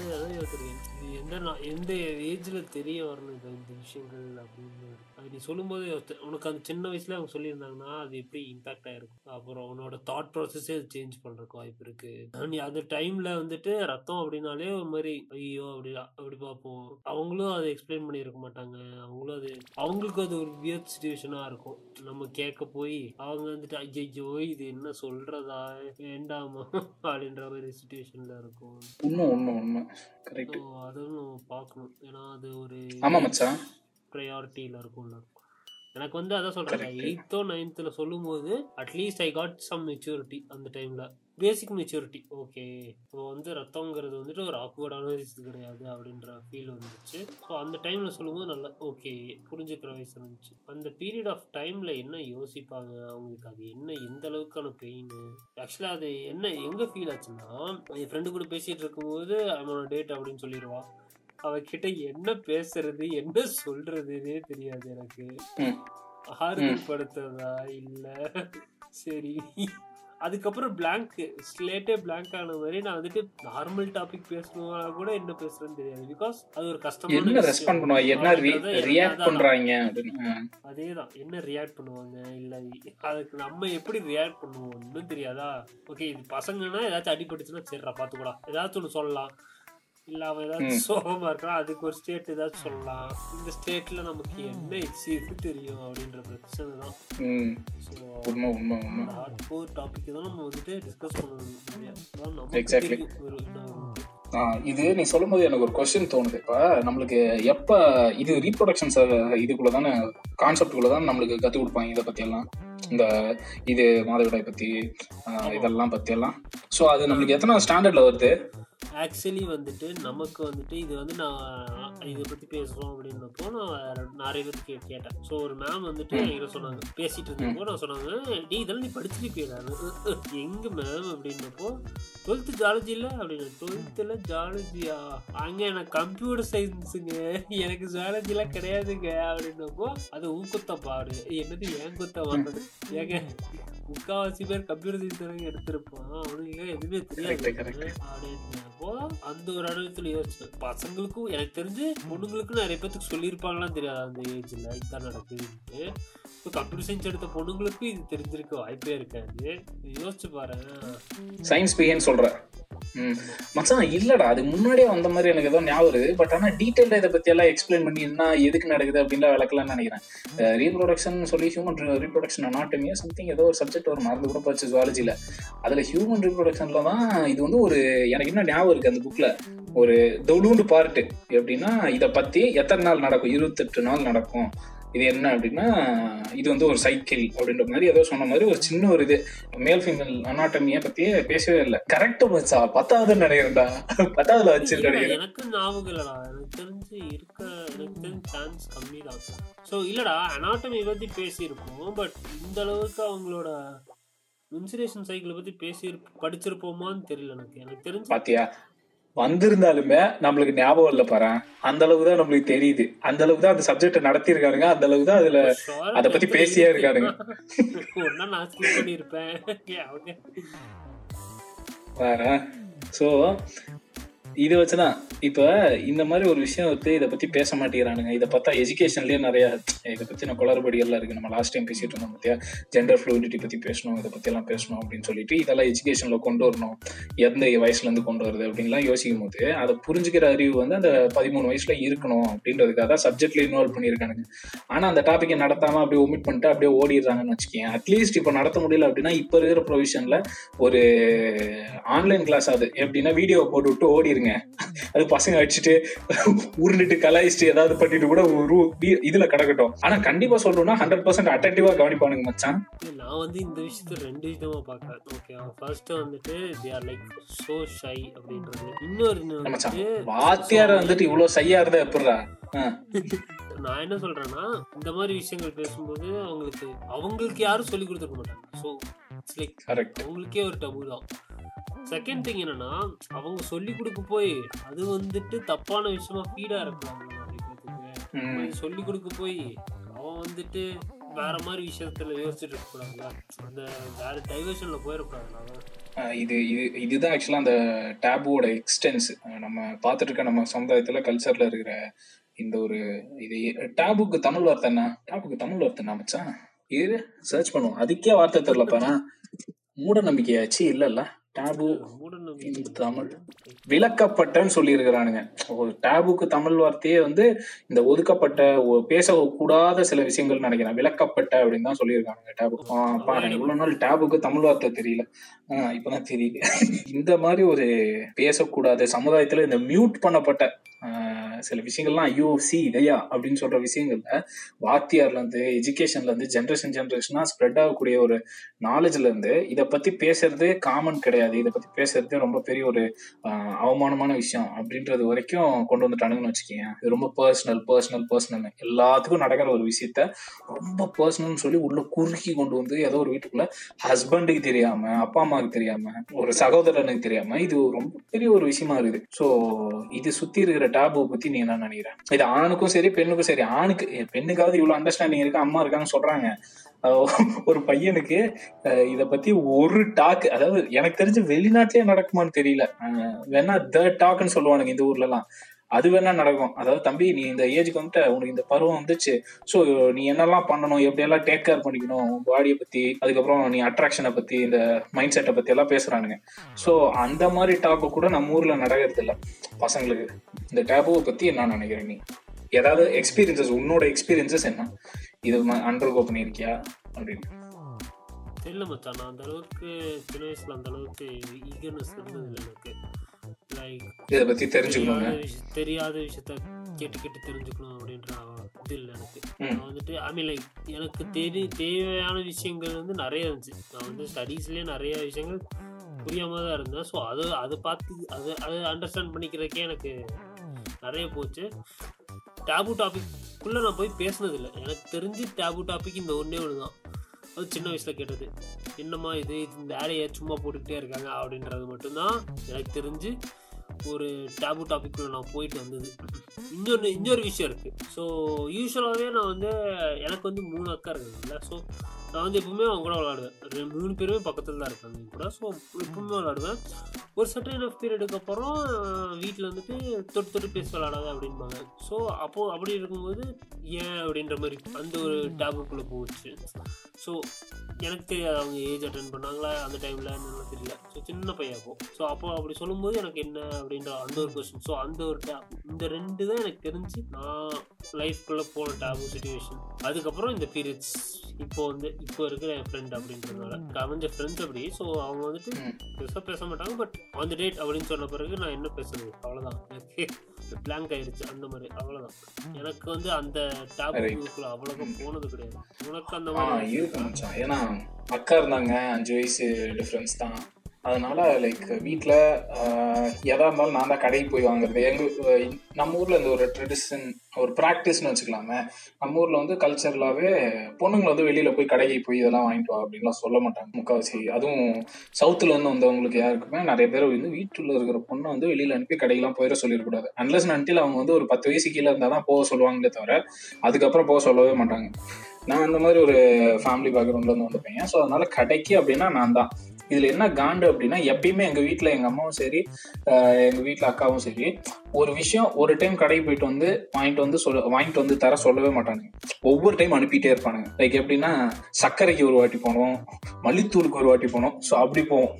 இது எந்த ஏஜ்ல தெரிய வரணும் இந்த விஷயங்கள் அப்படின்னு அது நீ சொல்லும்போது. உனக்கு அந்த சின்ன வயசுல அவங்க சொல்லியிருந்தாங்கன்னா அது எப்படி இம்பாக்ட் ஆயிருக்கும்? அப்புறம் உன்னோட தாட் ப்ராசஸே சேஞ்ச் பண்றதுக்கு வாய்ப்பு இருக்கு. நீ அந்த டைம்ல வந்துட்டு ரத்தம் அப்படின்னாலே ஒரு மாதிரி ஐயோ அப்படி அப்படி பார்ப்போம். அவங்களும் அதை எக்ஸ்பிளைன் பண்ணியிருக்க மாட்டாங்க. அவங்களும் அது அவங்களுக்கு அது ஒரு வியர்ட் சுச்சுவேஷனா இருக்கும். நம்ம கேட்க போய் அவங்க வந்துட்டு ஐயோ இது என்ன சொல்றதா? வேண்டாமா? அப்படின்ற மாதிரி சுச்சுவேஷன்ல இருக்கும். உண்மை உண்மை உண்மை. கரெக்ட் அதுவும் நம்ம பார்க்கணும். ஏன்னா அது ஒரு ஆமா மச்சான். ப்ரையாரிட்டியில் இருக்கும்ல எனக்கு வந்து அதான் சொல்கிறேன். எயித்தோ நைன்த்தில் சொல்லும்போது at least I got some maturity அந்த டைமில் பேசிக் மெச்சூரிட்டி ஓகே இப்போ வந்து ரத்தங்கிறது வந்துட்டு ஒரு ஆக்வர்டான இது கிடையாது அப்படின்ற ஃபீல் வந்துச்சு. ஸோ அந்த டைமில் சொல்லும்போது நல்லா ஓகே புரிஞ்சுக்கிற வயசு இருந்துச்சு அந்த பீரியட் ஆஃப் டைமில் என்ன யோசிப்பாங்க? அவங்களுக்கு அது என்ன எந்த அளவுக்கான பெயின் ஆக்சுவலாக அது என்ன எங்கே ஃபீல் ஆச்சுன்னா என் ஃப்ரெண்டு கூட பேசிகிட்டு இருக்கும்போது அவனோட டேட் அப்படின்னு சொல்லிடுவா. அவகிட்ட என்ன பேசுறது என்ன சொல்றதுன்னே தெரியாது எனக்கு. ஆறுதல் இல்ல. சரி. அதுக்கப்புறம் blank ஸ்லேட்டே blank ஆன மாதிரி நான் வந்துட்டு நார்மல் டாபிக் பேசணும்னா கூட என்ன பேசுறேன்னு தெரியாது. பிகாஸ் அது ஒரு கஷ்டமான என்ன. ரெஸ்பாண்ட் பண்ணுவா என்ன ரியாக்ட் பண்றாங்க. அதேதான். என்ன ரியாக்ட் பண்ணுவாங்க? இல்ல அதுக்கு நம்ம எப்படி ரியாக்ட் பண்ணுவோம்? ஒன்றும் தெரியாதா? ஓகே இது பசங்கன்னா ஏதாச்சும் அடிபட்டுச்சுன்னா சரிடா பாத்துக்கூடா. ஏதாச்சும் ஒன்று சொல்லலாம். இல்ல அவன் ஏதாச்சும் சோகமா இருக்கான் அதுக்கு ஒரு ஸ்டேட் ஏதாச்சும் சொல்லலாம். இந்த ஸ்டேட்ல நமக்கு என்ன இது தெரியும் அப்படின்ற பிரச்சனை தான். ஸோ டாபிக் தான் நம்ம வந்துட்டு டிஸ்கஸ் பண்ணணும். இது நீ சொல்லும்போது எனக்கு ஒரு கொஸ்டின் தோணுது. இப்போ நம்மளுக்கு எப்போ இது ரீப்ரொடக்ஷன்ஸ் இதுக்குள்ள தானே கான்செப்டுக்குள்ள தான் நம்மளுக்கு கற்றுக் கொடுப்பாங்க இதை பற்றி எல்லாம் இந்த இது மாதவிடாய் பற்றி இதெல்லாம் பற்றி எல்லாம் ஸோ அது நம்மளுக்கு எத்தனை ஸ்டாண்டர்டில் வருது? ஆக்சுவலி வந்துட்டு நமக்கு வந்துட்டு இது வந்து நான் இதை பற்றி பேசுகிறோம் அப்படின்னப்போ நான் நிறைய பேர் கே கேட்டேன். ஸோ ஒரு மேம் வந்துட்டு என்கிட்ட சொன்னாங்க. பேசிட்டு இருந்தப்போ நான் சொன்னாங்க நீ இதெல்லாம் நீ படிச்சிருப்பீங்க எங்க மேம் அப்படின்னப்போ டுவெல்த்து ஜாலஜி இல்லை அப்படின்னு டுவெல்த்தில் ஜாலஜியா அங்கே எனக்கு கம்ப்யூட்டர் சயின்ஸுங்க எனக்கு ஜாலஜிலாம் கிடையாதுங்க. அப்படின்னப்போ அது ஊக்குத்த பாடு என்னது ஏன் குத்த வந்தது? ஏங்க? முக்காவாசி பேர் கம்ப்யூட்டர் சயின்ஸ் தானே எடுத்திருப்பான் அவனுக்கு எதுவுமே தெரியாது. அப்படின்றப்போ அந்த ஒரு இடத்துல யோசிச்சேன் பசங்களுக்கும் எனக்கு தெரிஞ்சு பொண்ணுங்களுக்கும் நிறைய பேத்துக்கு சொல்லியிருப்பாங்களாம் தெரியாது அந்த ஏஜ்ல இதான் நடக்குதுன்ட்டு. இப்போ கம்ப்யூட்டர் சயின்ஸ் எடுத்த பொண்ணுங்களுக்கும் இது தெரிஞ்சிருக்க வாய்ப்பே இருக்காது. யோசிச்சு பாரு. சயின்ஸ் பிஹேன்னு சொல்கிற ம் மச்சான் இல்லடா அது முன்னாடியே வந்த மாதிரி எனக்கு ஏதோ ஞாபகம் இருக்குது பட் ஆனால் டீட்டெயிலாக இதை பற்றி எல்லாம் எக்ஸ்பிளைன் பண்ணி என்ன எதுக்கு நடக்குது அப்படின்லாம் விளக்கலாம்னு நினைக்கிறேன். ரீப்ரொடக்ஷன் சொல்லி ஹியூமன் ரீப்ரொடக்ஷன் அனாட்டமியா சம்திங் ஏதோ ஒரு சப்ஜெக்ட் ஒரு மறந்து கூட போச்சு ஜுவாலஜியில் அதில் ஹியூமன் ரீப்ரொடக்ஷனில் தான் இது வந்து ஒரு எனக்கு என்ன ஞாபகம் இருக்குது அந்த புக்கில் ஒரு தொழுண்டு பார்ட்டு எப்படின்னா இதை பற்றி எத்தனை நாள் நடக்கும்? இருபத்தெட்டு நாள் நடக்கும். இது என்ன அப்படின்னா இது வந்து ஒரு சைக்கிள் அப்படின்ற மாதிரி ஏதோ சொன்ன மாதிரி ஒரு சின்ன ஒரு இது. மேல் ஃபீமேல் அனாட்டமியை பத்தியே பேசவே இல்லை. கரெக்ட் மச்சா. பத்தாவது நினைக்கிறேன்டா பத்தாவதுல வச்சு எனக்கு ஞாபகம் இல்லடா. எனக்கு தெரிஞ்சு இருக்க எனக்கு தெரிஞ்ச சான்ஸ் கம்மி தான் ஸோ இல்லடா அனாட்டமி பத்தி பேசியிருப்போம் பட் இந்த அளவுக்கு அவங்களோட இன்சுரேஷன் சைக்கிளை பத்தி பேசி படிச்சிருப்போமான்னு தெரியல எனக்கு. எனக்கு தெரிஞ்சு பாத்தியா? வந்திருந்தாலுமே நம்மளுக்கு ஞாபகம் இல்லை பாரு அந்த அளவுக்கு தான் நம்மளுக்கு தெரியுது அந்த அளவுக்கு தான் அந்த சப்ஜெக்ட் நடத்தியிருக்காருங்க அந்த அளவுக்கு தான் அதுல அத பத்தி பேசியே இருக்கு. இருக்கானுங்க. ஒண்ணா நான் ஸ்கிப் பண்ணியிருப்பேன் Yeah, okay. வேற ஸோ இதை வச்சுதான். இப்போ இந்த மாதிரி ஒரு விஷயம் வந்து இதை பத்தி பேச மாட்டேங்கிறானுங்க. இதை பார்த்தா எஜுகேஷன்லயே நிறைய இதை பத்தின குளறுபடிகள்லாம் இருக்கு. நம்ம லாஸ்ட் டைம் பேசிட்டு இருந்தோம் பார்த்தியா ஜெண்டர் ஃப்ளூயிடிட்டி பத்தி பேசணும் இதை பத்தி எல்லாம் பேசணும் அப்படின்னு சொல்லிட்டு இதெல்லாம் எஜுகேஷன்ல கொண்டு வரணும். எந்த வயசுல இருந்து கொண்டு வருது அப்படின்லாம் யோசிக்கும் போது அதை புரிஞ்சுக்கிற அறிவு வந்து அந்த பதிமூணு வயசுல இருக்கணும் அப்படின்றதுக்காக தான் சப்ஜெக்ட்ல இன்வால்வ் பண்ணியிருக்கானுங்க. ஆனா அந்த டாப்பிக்கை நடத்தாம அப்படியே ஒமிட் பண்ணிட்டு அப்படியே ஓடிடுறாங்கன்னு வச்சுக்கேன் அட்லீஸ்ட் இப்போ நடத்த முடியல அப்படின்னா இப்போ இருக்கிற ப்ரொவிஷன்ல ஒரு ஆன்லைன் கிளாஸ் அது எப்படின்னா வீடியோ போட்டு விட்டு அது பசங்க அடிச்சுட்டு உருண்டுட்டு கலாய்ச்சிட்டு ஏதாவது பண்ணிட்டு கூட ஒரு இதுல கிடக்கட்டும். ஆனா கண்டிப்பா சொல்லணும்னா ஹண்ட்ரட் பர்சன்ட் அட்டன்டிவா கவனிப்பானுங்க மச்சான். நான் வந்து இந்த விஷயத்த ரெண்டு விதமா பார்க்கறேன் ஓகே ஃபர்ஸ்ட் வந்துட்டு they are like so shy அப்படின்றது. இன்னொரு வாத்தியார வந்துட்டு இவ்வளவு சையா இருந்தா எப்படிடா? நான் என்ன சொல்றேன்னா இந்த மாதிரி விஷயங்கள் பேசும்போது அவங்களுக்கு அவங்களுக்கு யாரும் சொல்லி கொடுத்துருக்க மாட்டாங்க. ஸோ இட்ஸ் லைக் கரெக்ட் அவங்களுக்கே ஒரு டபு தான். செகண்ட் திங் என்னன்னா அவங்க சொல்லி கொடுக்க போய் அது வந்துட்டு தப்பான விஷயமா ஃபீடா இருக்கலாம் நிறைய பேத்துக்கு. ம். இது சொல்லி கொடுக்க போய் அவன் வந்துட்டு வேற மாதிரி விஷயத்துல யோசிச்சுட்டு இருக்கக்கூடாதுல அந்த வேற டைவர்ஷன்ல ஆஹ் இது இது இதுதான் ஆக்சுவலாக அந்த டேபுவோட எக்ஸ்டென்ஸ் நம்ம பார்த்துட்டு இருக்க நம்ம சமுதாயத்தில் கல்ச்சரில் இருக்கிற இந்த ஒரு இது. டேபுக்கு தமிழ் வார்த்தை என்ன? டேபுக்கு தமிழ் வார்த்தை என்ன மச்சான்? இது சர்ச் பண்ணுவோம். அதுக்கே வார்த்தை தெரியலப்பாண்ணா மூட நம்பிக்கையாச்சு இல்லைல்ல. டேபு தமிழ். விளக்கப்பட்டன்னு சொல்லியிருக்கிறானுங்க. ஒரு டேபுக்கு தமிழ் வார்த்தையே வந்து இந்த ஒதுக்கப்பட்ட பேசக்கூடாத சில விஷயங்கள் நினைக்கிறேன். விளக்கப்பட்ட அப்படின்னு தான் சொல்லியிருக்கானுங்க டேபு பாருங்க இவ்வளவு நாள் டேபுக்கு தமிழ் வார்த்தை தெரியல. ஆஹ் இப்பதான் தெரியுது. இந்த மாதிரி ஒரு பேசக்கூடாத சமுதாயத்துல இந்த மியூட் பண்ணப்பட்ட சில விஷயங்கள்லாம் ஐயோ சி இதையா அப்படின்னு சொல்ற விஷயங்கள்ல வாத்தியார்ல இருந்து எஜுகேஷன்ல இருந்து ஜென்ரேஷன் ஜென்ரேஷனா ஸ்ப்ரெட் ஆகக்கூடிய ஒரு நாலேஜ்ல இருந்து இதை பத்தி பேசுறது காமன் கிடையாது. இதை பத்தி பேசுறது ரொம்ப பெரிய ஒரு அவமானமான விஷயம் அப்படின்றது வரைக்கும் கொண்டு வந்துட்டானுங்கன்னு வச்சுக்கோங்க. இது ரொம்ப பர்சனல் பர்சனல் பர்சனல் எல்லாத்துக்கும் நடக்கிற ஒரு விஷயத்த ரொம்ப பர்சனல்னு சொல்லி உள்ள குறுக்கி கொண்டு வந்து ஏதோ ஒரு வீட்டுக்குள்ள ஹஸ்பண்டுக்கு தெரியாம அப்பா அம்மாவுக்கு தெரியாம ஒரு சகோதரனுக்கு தெரியாம இது ரொம்ப பெரிய ஒரு விஷயமா இருக்குது. ஸோ இது சுத்தி இருக்கிற டேபு பத்தி நீ என்ன நினைக்கிற? இது ஆணுக்கும் சரி பெண்ணுக்கும் சரி ஆணுக்கு பெண்ணுக்காவது இவ்வளவு அண்டர்ஸ்டாண்டிங் இருக்கு அம்மா இருக்காங்கன்னு சொல்றாங்க. அஹ் ஒரு பையனுக்கு இத பத்தி ஒரு டாக் அதாவது எனக்கு தெரிஞ்சு வெளிநாட்டிலே நடக்குமான்னு தெரியல. வேணா த டாக்னு சொல்லுவானுங்க இந்த ஊர்ல எல்லாம் அது வேணா நடக்கும். அதாவது தம்பி நீ இந்த ஏஜுக்கு வந்துட்டு உனக்கு இந்த பருவம் வந்துச்சு. ஸோ நீ என்னெல்லாம் பண்ணணும் எப்படியெல்லாம் டேக் கேர் பண்ணிக்கணும் உன் பாடியை பத்தி அதுக்கப்புறம் நீ அட்ராக்ஷனை பத்தி இந்த மைண்ட் செட்டை பத்தி எல்லாம் பேசுறானுங்க. ஸோ அந்த மாதிரி டாப்பு கூட நம்ம ஊர்ல நடக்கிறது இல்லை பசங்களுக்கு இந்த டேபுவை பத்தி என்ன நினைக்கிறேன் நீ? ஏதாவது எக்ஸ்பீரியன்சஸ் உன்னோட எக்ஸ்பீரியன்சஸ் என்ன? இது அண்டர்கோ பண்ணியிருக்கியா அப்படின்னு. தெரியல மச்சான். நான் அந்த அளவுக்கு சின்ன வயசுல அந்த அளவுக்கு ஈகர்னஸ் இருந்தது எனக்கு. இதை பத்தி தெரிஞ்சுக்கணும்னு தெரியாத விஷயத்த கேட்டு கேட்டு தெரிஞ்சுக்கணும் அப்படின்ற இது இல்லை எனக்கு. நான் வந்துட்டு ஐ மீன் லைக் எனக்கு தெரி தேவையான விஷயங்கள் வந்து நிறைய இருந்துச்சு. நான் வந்து ஸ்டடீஸ்லேயே நிறைய விஷயங்கள் புரியாம தான் இருந்தேன். ஸோ அது அதை பார்த்து அது அது அண்டர்ஸ்டாண்ட் பண்ணிக்கிறதுக்கே எனக்கு நிறைய போச்சு. டேபு டாபிக்குள்ளே நான் போய் பேசினதில்லை. எனக்கு தெரிஞ்சு டேபு டாபிக் இந்த ஒன்றே ஒன்று தான். அது சின்ன வயசில் கேட்டது. என்னம்மா இது இது இந்த வேலையை சும்மா போட்டுக்கிட்டே இருக்காங்க அப்படின்றது மட்டும்தான் எனக்கு தெரிஞ்சு ஒரு டேபு டாபிக்குள்ள நான் போயிட்டு வந்தது. இன்னொன்று இன்னொரு விஷயம் இருக்குது ஸோ யூஸ்வலாகவே நான் வந்து எனக்கு வந்து மூணு அக்கா இருக்காங்கல்ல. ஸோ நான் வந்து எப்பவுமே அவங்க கூட விளாடுவேன் மூணு பேருமே பக்கத்தில் தான் இருக்காங்க கூட. ஸோ எப்பவுமே விளாடுவேன் ஒரு சர்டன் ஆஃப் பீரியடுக்கு அப்புறம் வீட்டில் வந்துட்டு தொட்டு தொட்டு பேசி விளாடாத அப்படின்பாங்க ஸோ அப்போது அப்படி இருக்கும்போது ஏன் அப்படின்ற மாதிரி அந்த ஒரு டேபுக்குள்ளே போச்சு. ஸோ எனக்கு தெரியாது அவங்க ஏஜ் அட்டன் பண்ணாங்களா அந்த டைமில் என்னன்னு தெரியல. ஸோ சின்ன பையன் அப்போ. ஸோ அப்போ அப்படி சொல்லும்போது எனக்கு என்ன அப்படின்ற அந்த ஒரு கொஸ்டின் ஸோ அந்த ஒரு டேப் இந்த ரெண்டு தான் எனக்கு தெரிஞ்சு நான் லைஃப்குள்ளே போன டேபு சுச்சுவேஷன் அதுக்கப்புறம் இந்த பீரியட்ஸ் இப்போ வந்து இப்போ இருக்கிற என் ஃப்ரெண்ட் அப்படின்றதுனால. அமைஞ்ச ஃப்ரெண்ட்ஸ் அப்படி ஸோ அவங்க வந்துட்டு. பெருசாக பேச மாட்டாங்க பட் ஆன் த டேட் அப்படின்னு சொன்ன பிறகு நான் என்ன பேசுறது? அவ்வளோதான் எனக்கு பிளாங்க் ஆயிடுச்சு அந்த மாதிரி. அவ்வளோதான் எனக்கு வந்து அந்த டேபுக்குள்ள அவ்வளோக்கா போனது கிடையாது. உனக்கு அந்த மாதிரி இருக்கு மச்சான். ஏன்னா அக்கா இருந்தாங்க அஞ்சு வயசு டிஃப்ரென்ஸ் தான். அதனால லைக் வீட்டில் எதா இருந்தாலும் நான் தான் கடைக்கு போய் வாங்குறது. எங்க நம்ம ஊர்ல இந்த ஒரு ட்ரெடிஷன் ஒரு ப்ராக்டிஸ்னு வச்சுக்கலாமே. நம்ம ஊர்ல வந்து கல்ச்சரலாவே பொண்ணுங்களை வந்து வெளியில போய் கடைக்கு போய் இதெல்லாம் வாங்கிட்டு வா அப்படின்லாம் சொல்ல மாட்டாங்க. முக்கால்வாசி. அதுவும் சவுத்துல இருந்து வந்தவங்களுக்கு யாருக்குமே நிறைய பேர் வந்து வீட்டுல இருக்கிற பொண்ணை வந்து வெளியில அனுப்பி கடைக்கெல்லாம் போயிட சொல்லிடக்கூடாது. அன்லஸ் நன்ட்டில் அவங்க வந்து ஒரு பத்து வயசு கீழே இருந்தால் தான் போக சொல்லுவாங்களே தவிர அதுக்கப்புறம் போக சொல்லவே மாட்டாங்க. நான் அந்த மாதிரி ஒரு ஃபேமிலி பேக்ரவுண்ட்ல இருந்து வந்த பையன். ஸோ அதனால கடைக்கு அப்படின்னா நான் தான். இதில் என்ன காண்டு அப்படின்னா எப்பயுமே எங்கள் வீட்டில் எங்கள் அம்மாவும் சரி எங்கள் வீட்டில் அக்காவும் சரி ஒரு விஷயம் ஒரு டைம் கடைக்கு போயிட்டு வந்து வாங்கிட்டு வந்து சொல்ல வாங்கிட்டு வந்து தர சொல்லவே மாட்டாங்க ஒவ்வொரு டைம் அனுப்பிட்டே இருப்பானுங்க. லைக் எப்படின்னா சர்க்கரைக்கு ஒரு வாட்டி போனோம் மல்லித்தூளுக்கு ஒரு வாட்டி போனோம். ஸோ அப்படி போவோம்.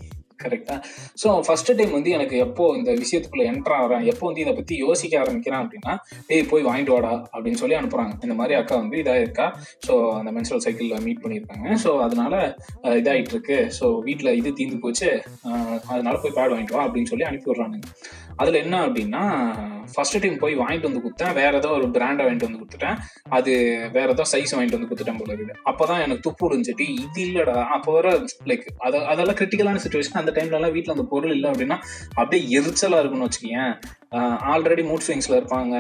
கரெக்டா ஸோ ஃபர்ஸ்ட் டைம் வந்து எனக்கு எப்போ இந்த விஷயத்துக்குள்ள என்டர் வரேன் எப்போ வந்து இதை பத்தி யோசிக்க ஆரம்பிக்கிறேன் அப்படின்னா டேய் போய் வாங்கிட்டு வாடா அப்படின்னு சொல்லி அனுப்புறாங்க. இந்த மாதிரி அக்கா வந்து இதாக இருக்கா ஸோ அந்த மென்சுரல் சைக்கிளில் மீட் பண்ணியிருக்காங்க. ஸோ அதனால இதாகிட்டு இருக்கு ஸோ வீட்டில் இது தீந்து போச்சு. அதனால போய் பேட் வாங்கிட்டு வா அப்படின்னு சொல்லி அனுப்பி விடுறானுங்க அதுல என்ன அப்படின்னா ஃபர்ஸ்ட் டைம் போய் வாங்கிட்டு வந்து கொடுத்தேன். வேற ஏதோ ஒரு பிராண்டை வாங்கிட்டு வந்து கொடுத்துட்டேன். அது வேற ஏதோ சைஸ் வாங்கிட்டு வந்து கொடுத்துட்டேன் போல இருக்குது. அப்பதான் எனக்கு துப்பு விடுஞ்சிட்டு இது இல்லடா. அப்போ வர லைக் அதை அதெல்லாம் கிரிட்டிக்கலான சுச்சுவேஷன் அந்த டைம்ல எல்லாம் வீட்டுல அந்த பொருள் இல்லை அப்படின்னா அப்படியே எரிச்சலா இருக்கும்னு வச்சுக்கேன் ஆல்ரெடி மூட் ஸ்விங்ஸ்ல இருப்பாங்க.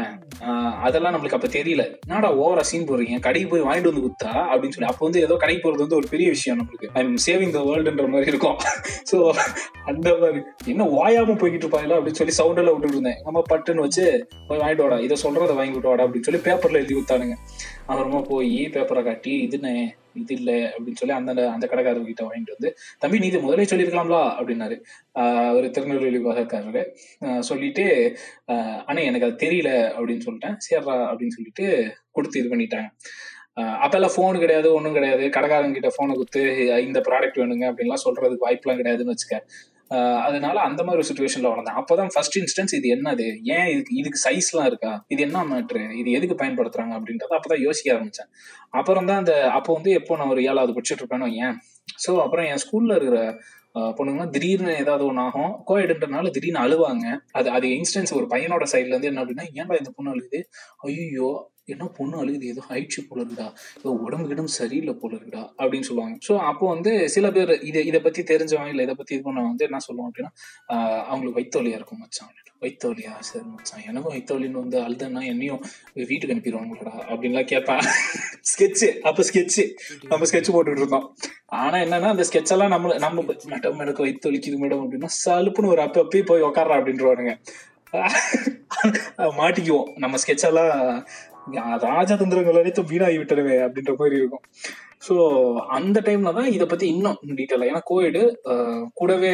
அதெல்லாம் நம்மளுக்கு அப்ப தெரியல. என்னடா ஓவரா சீன் போடுறீங்க? கடைக்கு போய் வாங்கிட்டு வந்து குத்தா அப்படின்னு சொல்லி அப்போ வந்து ஏதோ கடைக்கு போறது வந்து ஒரு பெரிய விஷயம் நம்மளுக்கு. ஐ எம் சேவிங் த வேர்ல்டுன்ற மாதிரி இருக்கும். ஸோ அந்த மாதிரி. என்ன ஓயாமல் போய்கிட்டு இருப்பாங்களா அப்படின்னு சொல்லி கவுண்டர்ல விட்டு விட்டுட்டு இருந்தேன் நம்ம பட்டுன்னு வச்சு போய் வாங்கிட்டு வாடா. இதை சொல்றதை வாங்கி விட்டு வாடா அப்படின்னு சொல்லி பேப்பர்ல எழுதி கொடுத்தானுங்க. அப்புறமா போய் பேப்பரை காட்டி இதுன்னு இது இல்லை அப்படின்னு சொல்லி அந்த அந்த கடைக்காரர்கிட்ட வாங்கிட்டு வந்து தம்பி நீ இது முதலே சொல்லியிருக்கலாம்லா? அப்படின்னாரு. ஒரு திருநெல்வேலி பாகக்காரரு ஆஹ் சொல்லிட்டு அண்ணே எனக்கு அது தெரியல அப்படின்னு சொல்லிட்டேன். சேர்றா அப்படின்னு சொல்லிட்டு கொடுத்து இது பண்ணிட்டாங்க. அப்பெல்லாம் ஃபோன் கிடையாது ஒன்றும் கிடையாது. கடைக்காரங்க கிட்ட ஃபோனை கொடுத்து இந்த ப்ராடக்ட் வேணுங்க அப்படின்லாம் சொல்றதுக்கு வாய்ப்புலாம் கிடையாதுன்னு வச்சுக்க. அதனால அந்த மாதிரி ஒரு சுச்சுவேஷன்ல வளர்ந்தேன். அப்போதான் ஃபர்ஸ்ட் இன்ஸ்டன்ஸ் இது என்னது ஏன் இதுக்கு இதுக்கு சைஸ்லாம் இருக்கா? இது என்ன மேட்ரு இது எதுக்கு பயன்படுத்துறாங்க அப்படின்றத அப்பதான் யோசிக்க ஆரம்பிச்சேன். அப்புறம் தான் அந்த அப்போ வந்து எப்போ நான் ஒரு ஏழாவது படிச்சுட்டு இருப்பேனோ ஏன்? ஸோ அப்புறம் என் ஸ்கூல்ல இருக்கிற பொண்ணுங்கன்னா திடீர்னு ஏதாவது ஒன்று ஆகும். கோஎடுன்றனால திடீர்னு அழுவாங்க. அது அது இன்ஸ்டன்ஸ் ஒரு பையனோட சைட்ல இருந்து என்ன அப்படின்னா ஏன்டா இந்த பொண்ணு அழுகுது? ஐயோ என்ன பொண்ணு அழுகுது? ஏதோ ஆயிடுச்சு போல இருக்குடா. ஏதோ உடம்பு கிடம் சரியில்லை போல இருக்குடா அப்படின்னு சொல்லுவாங்க. ஸோ அப்போ வந்து சில பேர் இதை இதை பத்தி தெரிஞ்சவங்க இல்லை இதை பத்தி இது பண்ண வந்து என்ன சொல்லுவோம் அப்படின்னா ஆஹ் அவங்களுக்கு வைத்தோலியா இருக்கும் மச்சான். வைத்தோலியா சரி மச்சான். எனக்கும் வைத்தோலின்னு வந்து அழுதுன்னா என்னையும் வீட்டுக்கு அனுப்பிடுவாங்களா அப்படின்லாம் கேட்பேன் ஸ்கெட்சு அப்போ ஸ்கெட்சு நம்ம ஸ்கெட்ச் போட்டுட்டு இருந்தோம். ஆனா என்னன்னா அந்த ஸ்கெட்ச் எல்லாம் நம்ம நம்ம மேடம் எனக்கு வைத்தொலிக்குது மேடம் அப்படின்னா சலுப்புன்னு ஒரு அப்ப அப்பயே போய் உக்காடுறா அப்படின்றவானுங்க. மாட்டிக்குவோம். நம்ம ஸ்கெட்ச் எல்லாம் ராஜதந்திரங்கள் அனைத்தும் வீணாகி விட்டுருவே அப்படின்ற மாதிரி இருக்கும். ஸோ அந்த டைம்ல தான் இதை பத்தி இன்னும் டீட்டெயில் ஏன்னா கோவிடு கூடவே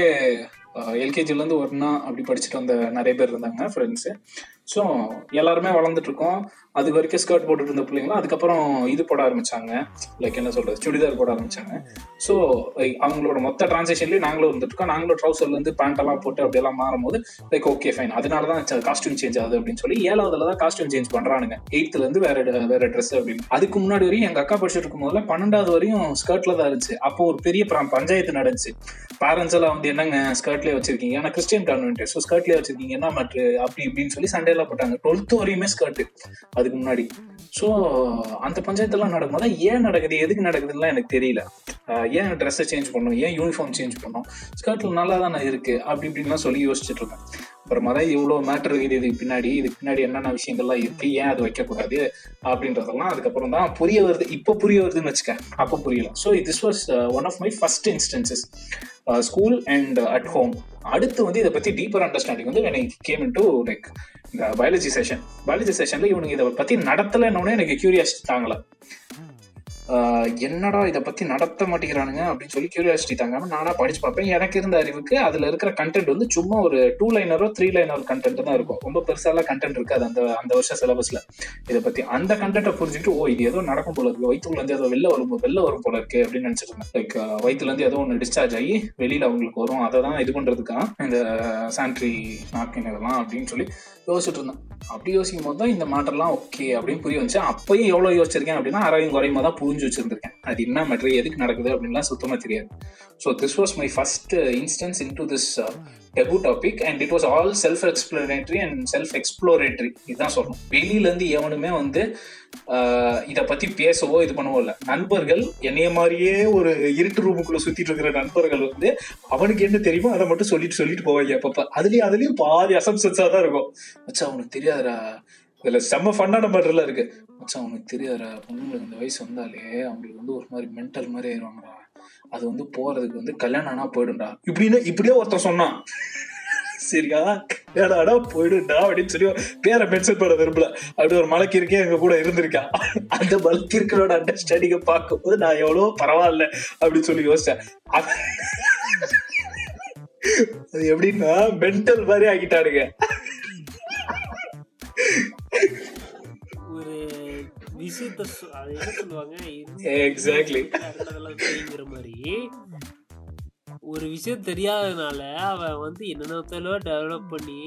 எல்கேஜில இருந்து ஒன்னா அப்படி படிச்சுட்டு வந்த நிறைய பேர் இருந்தாங்க ஃப்ரெண்ட்ஸு ஸோ எல்லாருமே வளர்ந்துட்டு இருக்கோம் அது வரைக்கும் ஸ்கர்ட் போட்டுட்டு இருந்த பிள்ளைங்களும் அதுக்கப்புறம் இது போட ஆரம்பிச்சாங்க. லைக் என்ன சொல்றது சுடிதார் போட ஆரம்பிச்சாங்க. ஸோ அவங்களோட மொத்த டிரான்சேஷன்லயும் நாங்களும் இருந்துருக்கோம் நாங்களும் ட்ரௌசர்ல இருந்து பேண்ட் எல்லாம் போட்டு அப்படியெல்லாம் மாறும்போது லைக் ஓகே ஃபைன் அதனால தான் காஸ்டியூம் சேஞ்ச் ஆகுது அப்படின்னு சொல்லி ஏழாவதுல தான் காஸ்டியூம் சேஞ்ச் பண்றானுங்க எயித்துல இருந்து வேற வேற ட்ரெஸ் அப்படின்னு. அதுக்கு முன்னாடி வரையும் எங்க அக்கா படிச்சுட்டு இருக்கும் போதுல பன்னெண்டாவது வரையும் ஸ்கர்ட்ல தான் இருந்துச்சு. அப்போ ஒரு பெரிய பஞ்சாயத்து நடந்துச்சு. பேரண்ட்ஸ் எல்லாம் வந்து என்னங்க ஸ்கர்ட்லயே வச்சிருக்கீங்க? ஏன்னா கிறிஸ்டியன் கான்வென்ட் ஸோ ஸ்கர்ட்லயே வச்சிருக்கீங்க. என்ன மேட்ரு அப்படி இப்படின்னு சொல்லி சண்டே சண்டையெல்லாம் போட்டாங்க. டுவெல்த் வரையுமே ஸ்கர்ட் அதுக்கு முன்னாடி. ஸோ அந்த பஞ்சாயத்தெல்லாம் நடக்கும்போது ஏன் நடக்குது? எதுக்கு நடக்குதுன்னு எனக்கு தெரியல. ஏன் ட்ரெஸ்ஸை சேஞ்ச் பண்ணோம்? ஏன் யூனிஃபார்ம் சேஞ்ச் பண்ணோம்? ஸ்கர்ட்ல நல்லா தானே இருக்கு? அப்படி இப்படின்லாம் சொல்லி யோசிச்சுட்டு இருக்கேன். அப்புறமா தான் இவ்வளோ மேட்ரு இருக்குது. இதுக்கு பின்னாடி இதுக்கு பின்னாடி என்னென்ன விஷயங்கள்லாம் இருக்கு? ஏன் அது வைக்கக்கூடாது? அப்படின்றதெல்லாம் அதுக்கப்புறம் தான் புரிய வருது. இப்போ புரிய வருதுன்னு வச்சுக்கேன். அப்போ புரியல. So this was one of my first instances school and at home அடுத்து வந்து இதை பற்றி டீப்பர் அண்டர்ஸ்டாண்டிங் வந்து எனக்கு came in to like biology session biology செஷன்ல இவனுக்கு இதை பத்தி நடத்தலன்னு எனக்கு கியூரியாசிட்டி தாங்கல. என்னடா இதை பத்தி நடத்த மாட்டேங்கிறானுங்க அப்படின்னு சொல்லி கியூரியாசிட்டி தாங்காம நானா படிச்சு பார்ப்பேன். எனக்கு இருந்த அறிவுக்கு அதுல இருக்கிற கண்டென்ட் வந்து சும்மா ஒரு டூ லைனரோ த்ரீ லைனர் கண்டென்ட் தான் இருக்கும். ரொம்ப பெருசாலாம் கண்டென்ட் இருக்காது அந்த அந்த வருஷம் சிலபஸ்ல இதை பத்தி அந்த கண்டென்ட்டை புரிஞ்சுட்டு ஓ இது ஏதோ நடக்கும் போல இருக்கு. வயிற்றுல இருந்து ஏதோ வெளில வரும் வெளில வரும் போல இருக்கு அப்படின்னு நினச்சிட்டு இருந்தேன். லைக் வயிற்றுல இருந்து ஏதோ ஒன்று டிஸ்சார்ஜ் ஆகி வெளியில அவங்களுக்கு வரும். அதை தான் இது பண்ணுறதுக்காக இந்த சானிட்ரி நாப்கின் இதெல்லாம் அப்படின்னு சொல்லி யோசிச்சுட்டு இருந்தேன். அப்படி யோசிக்கும் போது தான் இந்த மேட்டர்லாம் ஓகே அப்படின்னு புரிய வந்துச்சு. அப்பயும் எவ்வளவு யோசிச்சிருக்கேன் அப்படின்னா அரையும் குறையுமா தான் புரிஞ்சு வச்சிருந்திருக்கேன். அது என்ன மேட்ரு எதுக்கு நடக்குது அப்படின்லாம் சுத்தமா தெரியாது. So this was my first instance in to this taboo topic and it was all self exploratory and self exploratory இதுதான் சொல்லணும். வெளியில இருந்து எவனுமே வந்து uh, இதை பற்றி பேசவோ இது பண்ணவோ இல்லை. நண்பர்கள் என்னைய மாதிரியே ஒரு இருட்டு ரூமுக்குள்ளே சுத்திட்டு இருக்கிற நண்பர்கள் வந்து அவனுக்கு என்ன தெரியுமோ அதை மட்டும் சொல்லிட்டு சொல்லிட்டு போவாங்க அப்பப்போ. அதுலேயும் அதுலேயும் பாதி அசம்சன்ஸாக தான் இருக்கும். வச்சா அவனுக்கு தெரியாதுடா. இதுல செம்ம ஃபன்னான மேட்டர்லாம் இருக்கு. மச்சான் அவனுக்கு தெரியாதுடா. பொண்ணுங்களுக்கு இந்த வயசு வந்தாலே அவங்களுக்கு வந்து ஒரு மாதிரி மென்டல் மாதிரி ஆயிடுவாங்கடா அது வந்து போறதுக்கு வந்து கல்யாணம் ஆனா போயிடும்டா. இப்படின்னு இப்படியே ஒருத்தன் சொன்னான். சரியா? ஏடாடா போயிடுடா அப்படின்னு சொல்லி பேரை மென்ஷன் பண்ண விரும்பல. அப்படி ஒரு மலைக்கு இருக்கே எங்க கூட இருந்திருக்கா. அந்த மலைக்கிருக்கனோட அண்டர்ஸ்டாண்டிங்கை பார்க்கும்போது நான் எவ்வளவோ பரவாயில்ல அப்படின்னு சொல்லி யோசிச்சேன். அது- எப்படின்னா மென்டல் மாதிரி ஆகிட்டானுங்க. விஷயத்த என்ன சொல்லுவாங்க? செய்யுங்கிற மாதிரி. ஒரு விஷயம் தெரியாதனால அவன் வந்து என்னென்ன டெவலப் பண்ணி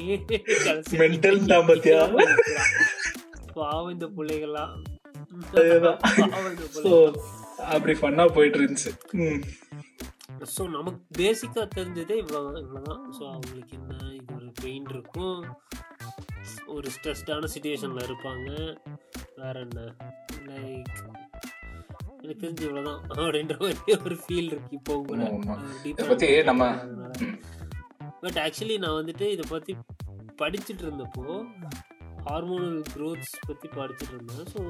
கடைசியா Mental தான் பாத்தியா? பாவம் இந்த பிள்ளைகள்லாம். அப்படி ஃபன்னா போயிட்டு இருந்துச்சு ஸோ நமக்கு பேசிக்காக தெரிஞ்சதே இவ்வளோதான் இவ்வளோதான் ஸோ அவங்களுக்கு என்ன இது ஒரு பெயின் இருக்கும். ஒரு ஸ்ட்ரெஸ்டான சுச்சுவேஷனில் இருப்பாங்க. வேற என்ன? லைக் எனக்கு தெரிஞ்சு இவ்வளோதான் அப்படின்ற மாதிரி ஒரு ஃபீல் இருக்கு இப்போ நம்ம- பட் ஆக்சுவலி நான் வந்துட்டு இதை பற்றி படிச்சுட்டு இருந்தப்போ ஹார்மோனல் க்ரோத்ஸ் பற்றி படிச்சுட்டு இருந்தேன். ஸோ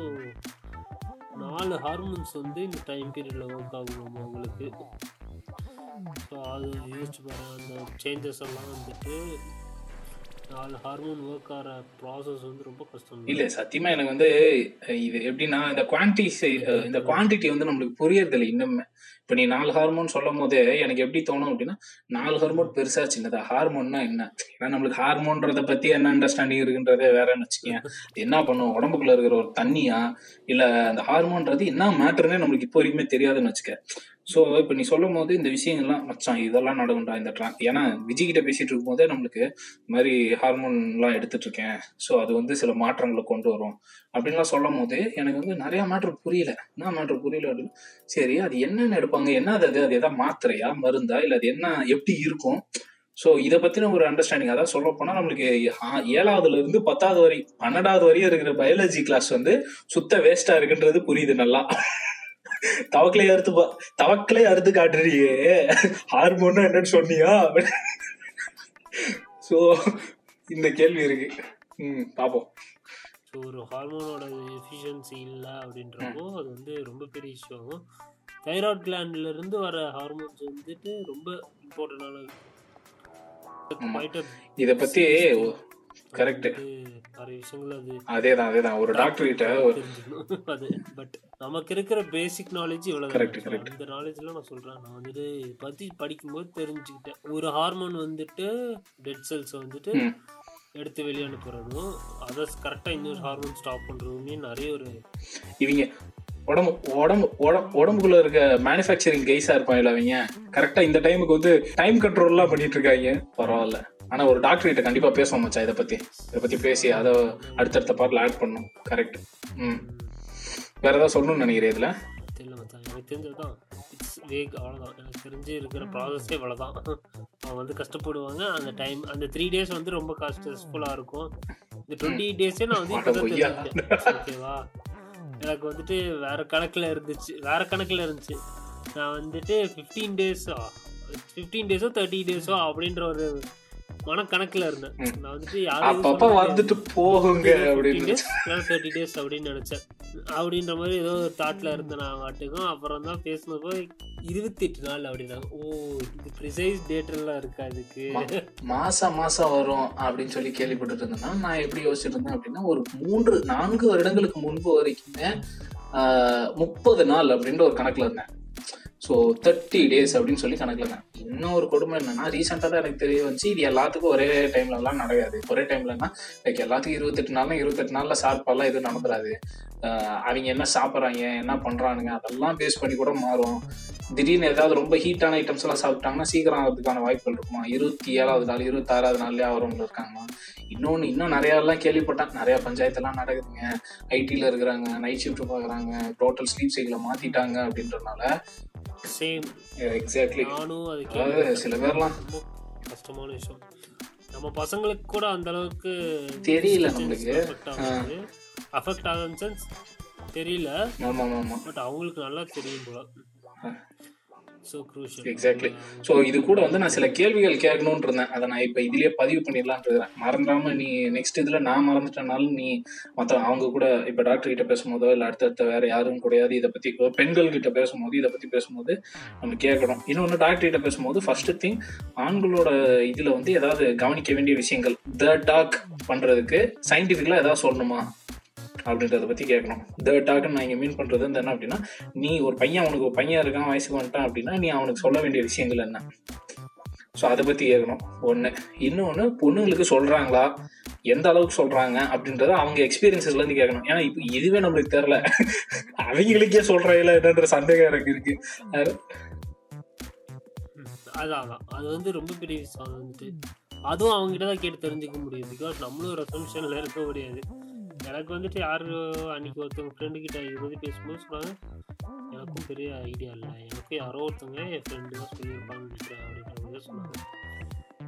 நாலு ஹார்மோன்ஸ் வந்து இந்த டைம் பீரியடில் ஒர்க் ஆகும் அவங்களுக்கு. ஸோ அது யோசிச்சு பாருங்க அந்த சேஞ்சஸ் எல்லாம் வந்துட்டு நாலு ஹார்மோன் ஒர்க் ஆகிற ப்ராசஸ் வந்து ரொம்ப கஷ்டம். இல்ல சத்தியமா எனக்கு வந்து இது எப்படின்னா இந்த குவான்டிட்டி இந்த குவான்டிட்டி வந்து நம்மளுக்கு புரியறதில்லை இன்னுமே. இப்போ நீ நாலு ஹார்மோன் சொல்லும் போதே எனக்கு எப்படி தோணும் அப்படின்னா நாலு ஹார்மோன் பெருசா சின்னதா. ஹார்மோன்னா என்ன? ஏன்னா நம்மளுக்கு ஹார்மோன்றதை பற்றி என்ன அண்டர்ஸ்டாண்டிங் இருக்குன்றதே வேறன்னு வச்சுக்கேன் என்ன பண்ணும்? உடம்புக்குள்ள இருக்கிற ஒரு தண்ணியா? இல்லை அந்த ஹார்மோன்றது என்ன மேட்டர்னே நம்மளுக்கு இப்போ வரைக்குமே தெரியாதுன்னு வச்சுக்க. ஸோ இப்போ நீ சொல்லும் போது இந்த விஷயங்கள்லாம் மச்சான் இதெல்லாம் நடக்கும்டா இந்த ட்ரா ஏன்னா விஜய்கிட்ட பேசிட்டு இருக்கும்போதே நம்மளுக்கு இந்த மாதிரி ஹார்மோன்லாம் எடுத்துட்டு இருக்கேன் ஸோ அது வந்து சில மாற்றங்களை கொண்டு வரும். அப்படின்லாம் சொல்லும் போது எனக்கு வந்து நிறைய மேட்ரு புரியல. என்ன மேட்ரு புரியல அப்படின்னு சரி அது என்னென்ன எடுப்பாங்க. என்ன அது அது அது எதாவது மாத்திரையா மருந்தா? இல்லை அது என்ன எப்படி இருக்கும்? ஸோ இதை பற்றின ஒரு அண்டர்ஸ்டாண்டிங் அதான் சொல்ல போனால் நம்மளுக்கு ஏழாவதுல இருந்து பத்தாவது வரை பன்னெண்டாவது வரையும் இருக்கிற பயாலஜி கிளாஸ் வந்து சுத்த வேஸ்டா இருக்குன்றது புரியுது நல்லா. தவக்கலே அறுத்து தவக்கலே அறுத்து காட்டுறியே. ஹார்மோன் என்னன்னு சொன்னியா? ஸோ இந்த கேள்வி இருக்கு. ம் பாப்போம். ஸோ ஒரு ஹார்மோனோட எஃபிஷியன்சி இல்லை அப்படின்றப்போ அது வந்து ரொம்ப பெரிய விஷயம். தைராய்ட் கிளாண்ட்ல இருந்து வர ஹார்மோன்ஸ் வந்துட்டு ரொம்ப இம்பார்ட்டண்டான. இத பத்தி correct. நிறைய விஷயங்கள் அது அதேதான் அதேதான். ஒரு டாக்டர் கிட்ட அது பட் நமக்கு இருக்கிற பேசிக் நாலேஜ் இவ்வளவு Correct, correct. இந்த நாலேஜ்ல நான் சொல்றேன். நான் வந்துட்டு பத்தி படிக்கும்போது தெரிஞ்சுக்கிட்டேன். ஒரு ஹார்மோன் வந்துட்டு டெட் செல்ஸ் வந்துட்டு. எடுத்து வெளியே அனுப்புறதும் அதை கரெக்டாக இன்னொரு ஹார்மோன் ஸ்டாப் பண்ணுறதுமே நிறைய ஒரு இவங்க உடம்பு உடம்பு உடம்பு உடம்புக்குள்ள இருக்க மேனுஃபேக்சரிங் கைஸா இருப்பாங்க அவங்க? கரெக்டா இந்த டைமுக்கு வந்து டைம் கண்ட்ரோல்லாம் பண்ணிட்டு இருக்காங்க. பரவாயில்ல. ஆனா ஒரு டாக்டர் கிட்ட கண்டிப்பா பேசுவோம் மச்சான் இதை பத்தி. இதை பத்தி பேசி அதை அடுத்தடுத்த பார்ட்ல ஆட் பண்ணும் கரெக்ட் ம். வேற ஏதாவது சொல்லணும்னு நினைக்கிறேன் இதுல? தெரியல மச்சான். எனக்கு தெரிஞ்சதுதான். இட்ஸ் வேக் அவ்வளோதான் எனக்கு தெரிஞ்சு இருக்கிற ப்ராசஸே இவ்வளோதான் அவங்க வந்து கஷ்டப்படுவாங்க. அந்த டைம் அந்த த்ரீ டேஸ் வந்து ரொம்ப ஸ்ட்ரெஸ்ஃபுல்லாக இருக்கும். இந்த டுவெண்ட்டி டேஸே நான் வந்து இப்போ. தெரிஞ்சுக்கிட்டேன். ஓகேவா? எனக்கு வந்துட்டு வேற கணக்கில் இருந்துச்சு. வேற கணக்கில் இருந்துச்சு. நான் வந்துட்டு ஃபிஃப்டீன் டேஸோ ஃபிஃப்டீன் டேஸோ தேர்ட்டி டேஸோ அப்படின்ற ஒரு மனக்கணக்கில் இருந்தேன். நான் வந்துட்டு யாரும் வந்துட்டு போகுங்க அப்படின்னு தேர்ட்டி டேஸ் அப்படின்னு நினைச்சேன். அப்படின்ற மாதிரி ஏதோ ஒரு தாட்ல இருந்தேன் நான் வாட்டுக்கும் அப்புறம் தான் பேசினப்போ இருபத்தி எட்டு நாள் அப்படின்னாங்க ஓ இது ப்ரிசைஸ் டேட் எல்லாம் இருக்கா இதுக்கு? மாசம் மாசம் வரும் அப்படின்னு சொல்லி கேள்விப்பட்டு இருந்தேன்னா நான் எப்படி யோசிச்சுட்டு இருந்தேன் அப்படின்னா ஒரு மூன்று நான்கு வருடங்களுக்கு முன்பு வரைக்குமே முப்பது நாள் அப்படின்ற ஒரு கணக்குல இருந்தேன். ஸோ தேர்ட்டி டேஸ் அப்படின்னு சொல்லி கணக்கில் தான் இன்னொரு கொடுமை என்னன்னா ரீசெண்டாக தான் எனக்கு தெரிய வந்துச்சு. இது எல்லாத்துக்கும் ஒரே டைம்லலாம் நடக்காது. ஒரே டைம்லன்னா லைக் எல்லாத்துக்கும் இருபத்தெட்டு நாள்னா இருபத்தெட்டு நாளில் சாப்பாடுலாம் எதுவும் நடந்துடாது அவங்க என்ன சாப்பிட்றாங்க என்ன பண்ணுறானுங்க அதெல்லாம் பேஸ் பண்ணி கூட மாறும். திடீர்னு ஏதாவது ரொம்ப ஹீட்டான ஐட்டம்ஸ் எல்லாம் சாப்பிட்டாங்கன்னா சீக்கிரம் ஆகிறதுக்கான வாய்ப்புகள் இருக்குமா? இருபத்தி ஏழாவது நாள் இருபத்தாறாவது நாள்லயே ஆகிறவங்க இருக்காங்கம்மா இன்னொன்று இன்னும் நிறைய எல்லாம் கேள்விப்பட்டேன் நிறைய பஞ்சாயத்தெல்லாம் நடக்குதுங்க. ஐடியில் இருக்கிறாங்க நைட் ஷிஃப்ட் பார்க்குறாங்க டோட்டல் ஸ்லீப் சைக்கிளை மாத்திட்டாங்க அப்படின்றனால சேம் எக்ஸாக்ட்லி அதாவது. சில பேர்லாம் கஷ்டமான விஷயம். நம்ம பசங்களுக்கு கூட அந்த அளவுக்கு தெரியல நம்மளுக்கு. அஃபெக்ட் ஆகும் சென்ஸ் தெரியல. பட் அவங்களுக்கு நல்லா தெரியும் போல. ஸோ ஸோ இது கூட வந்து நான் சில கேள்விகள் கேட்கணும்னு இருந்தேன் அதை நான் இப்போ இதுலயே பதிவு பண்ணிடலான் இருக்கிறேன். மறந்துடாம நீ நெக்ஸ்ட் இதில் நான் மறந்துட்டனாலும் நீ மற்ற அவங்க கூட இப்போ டாக்டர் கிட்ட பேசும்போதோ இல்லை அடுத்தடுத்த வேற யாரும் கிடையாது. இதை பத்தி பெண்கள் கிட்ட பேசும்போது இதை பத்தி பேசும்போது நம்ம கேட்கணும். இன்னொன்று டாக்டர் கிட்ட பேசும்போது ஃபர்ஸ்ட் திங் ஆண்களோட இதில் வந்து ஏதாவது கவனிக்க வேண்டிய விஷயங்கள் த டாக் பண்ணுறதுக்கு சயின்டிஃபிக்கலாக ஏதாவது சொல்லணுமா? அப்படின்றத பற்றி கேட்கணும். த நான் இங்கே மீன் பண்ணுறது வந்து என்ன அப்படின்னா நீ ஒரு பையன் அவனுக்கு ஒரு பையன் இருக்கான் வயசுக்கு வந்துட்டான் அப்படின்னா நீ அவனுக்கு சொல்ல வேண்டிய விஷயங்கள் என்ன? ஸோ அதை பற்றி கேட்கணும். ஒன்று இன்னொன்று பொண்ணுங்களுக்கு சொல்கிறாங்களா எந்த அளவுக்கு சொல்கிறாங்க அப்படின்றத அவங்க எக்ஸ்பீரியன்ஸஸ்லேருந்து கேட்கணும். ஏன்னா இப்போ இதுவே நம்மளுக்கு தெரில அவங்களுக்கே சொல்கிறாங்களா என்னன்ற சந்தேகம் எனக்கு இருக்கு. அதான் அதான். அது வந்து ரொம்ப பெரிய விஷயம். அது வந்துட்டு அதுவும் அவங்ககிட்ட தான் கேட்டு தெரிஞ்சுக்க முடியும். பிகாஸ் நம்மளும் ஒரு அசம்ஷனில் இருக்க முடியாது. எனக்கு வந்துட்டு யார் அன்னைக்கு ஒருத்தவங்க ஃப்ரெண்டு கிட்ட இது வந்து பேசும்போது சொன்னாங்க எனக்கும் பெரிய ஐடியா இல்லை. எனக்கும் யாரோ ஒருத்தவங்க என் ஃப்ரெண்டு தான் சொல்லியிருப்பான்னு நினைக்கிறேன் அப்படின்ற மாதிரி சொன்னாங்க.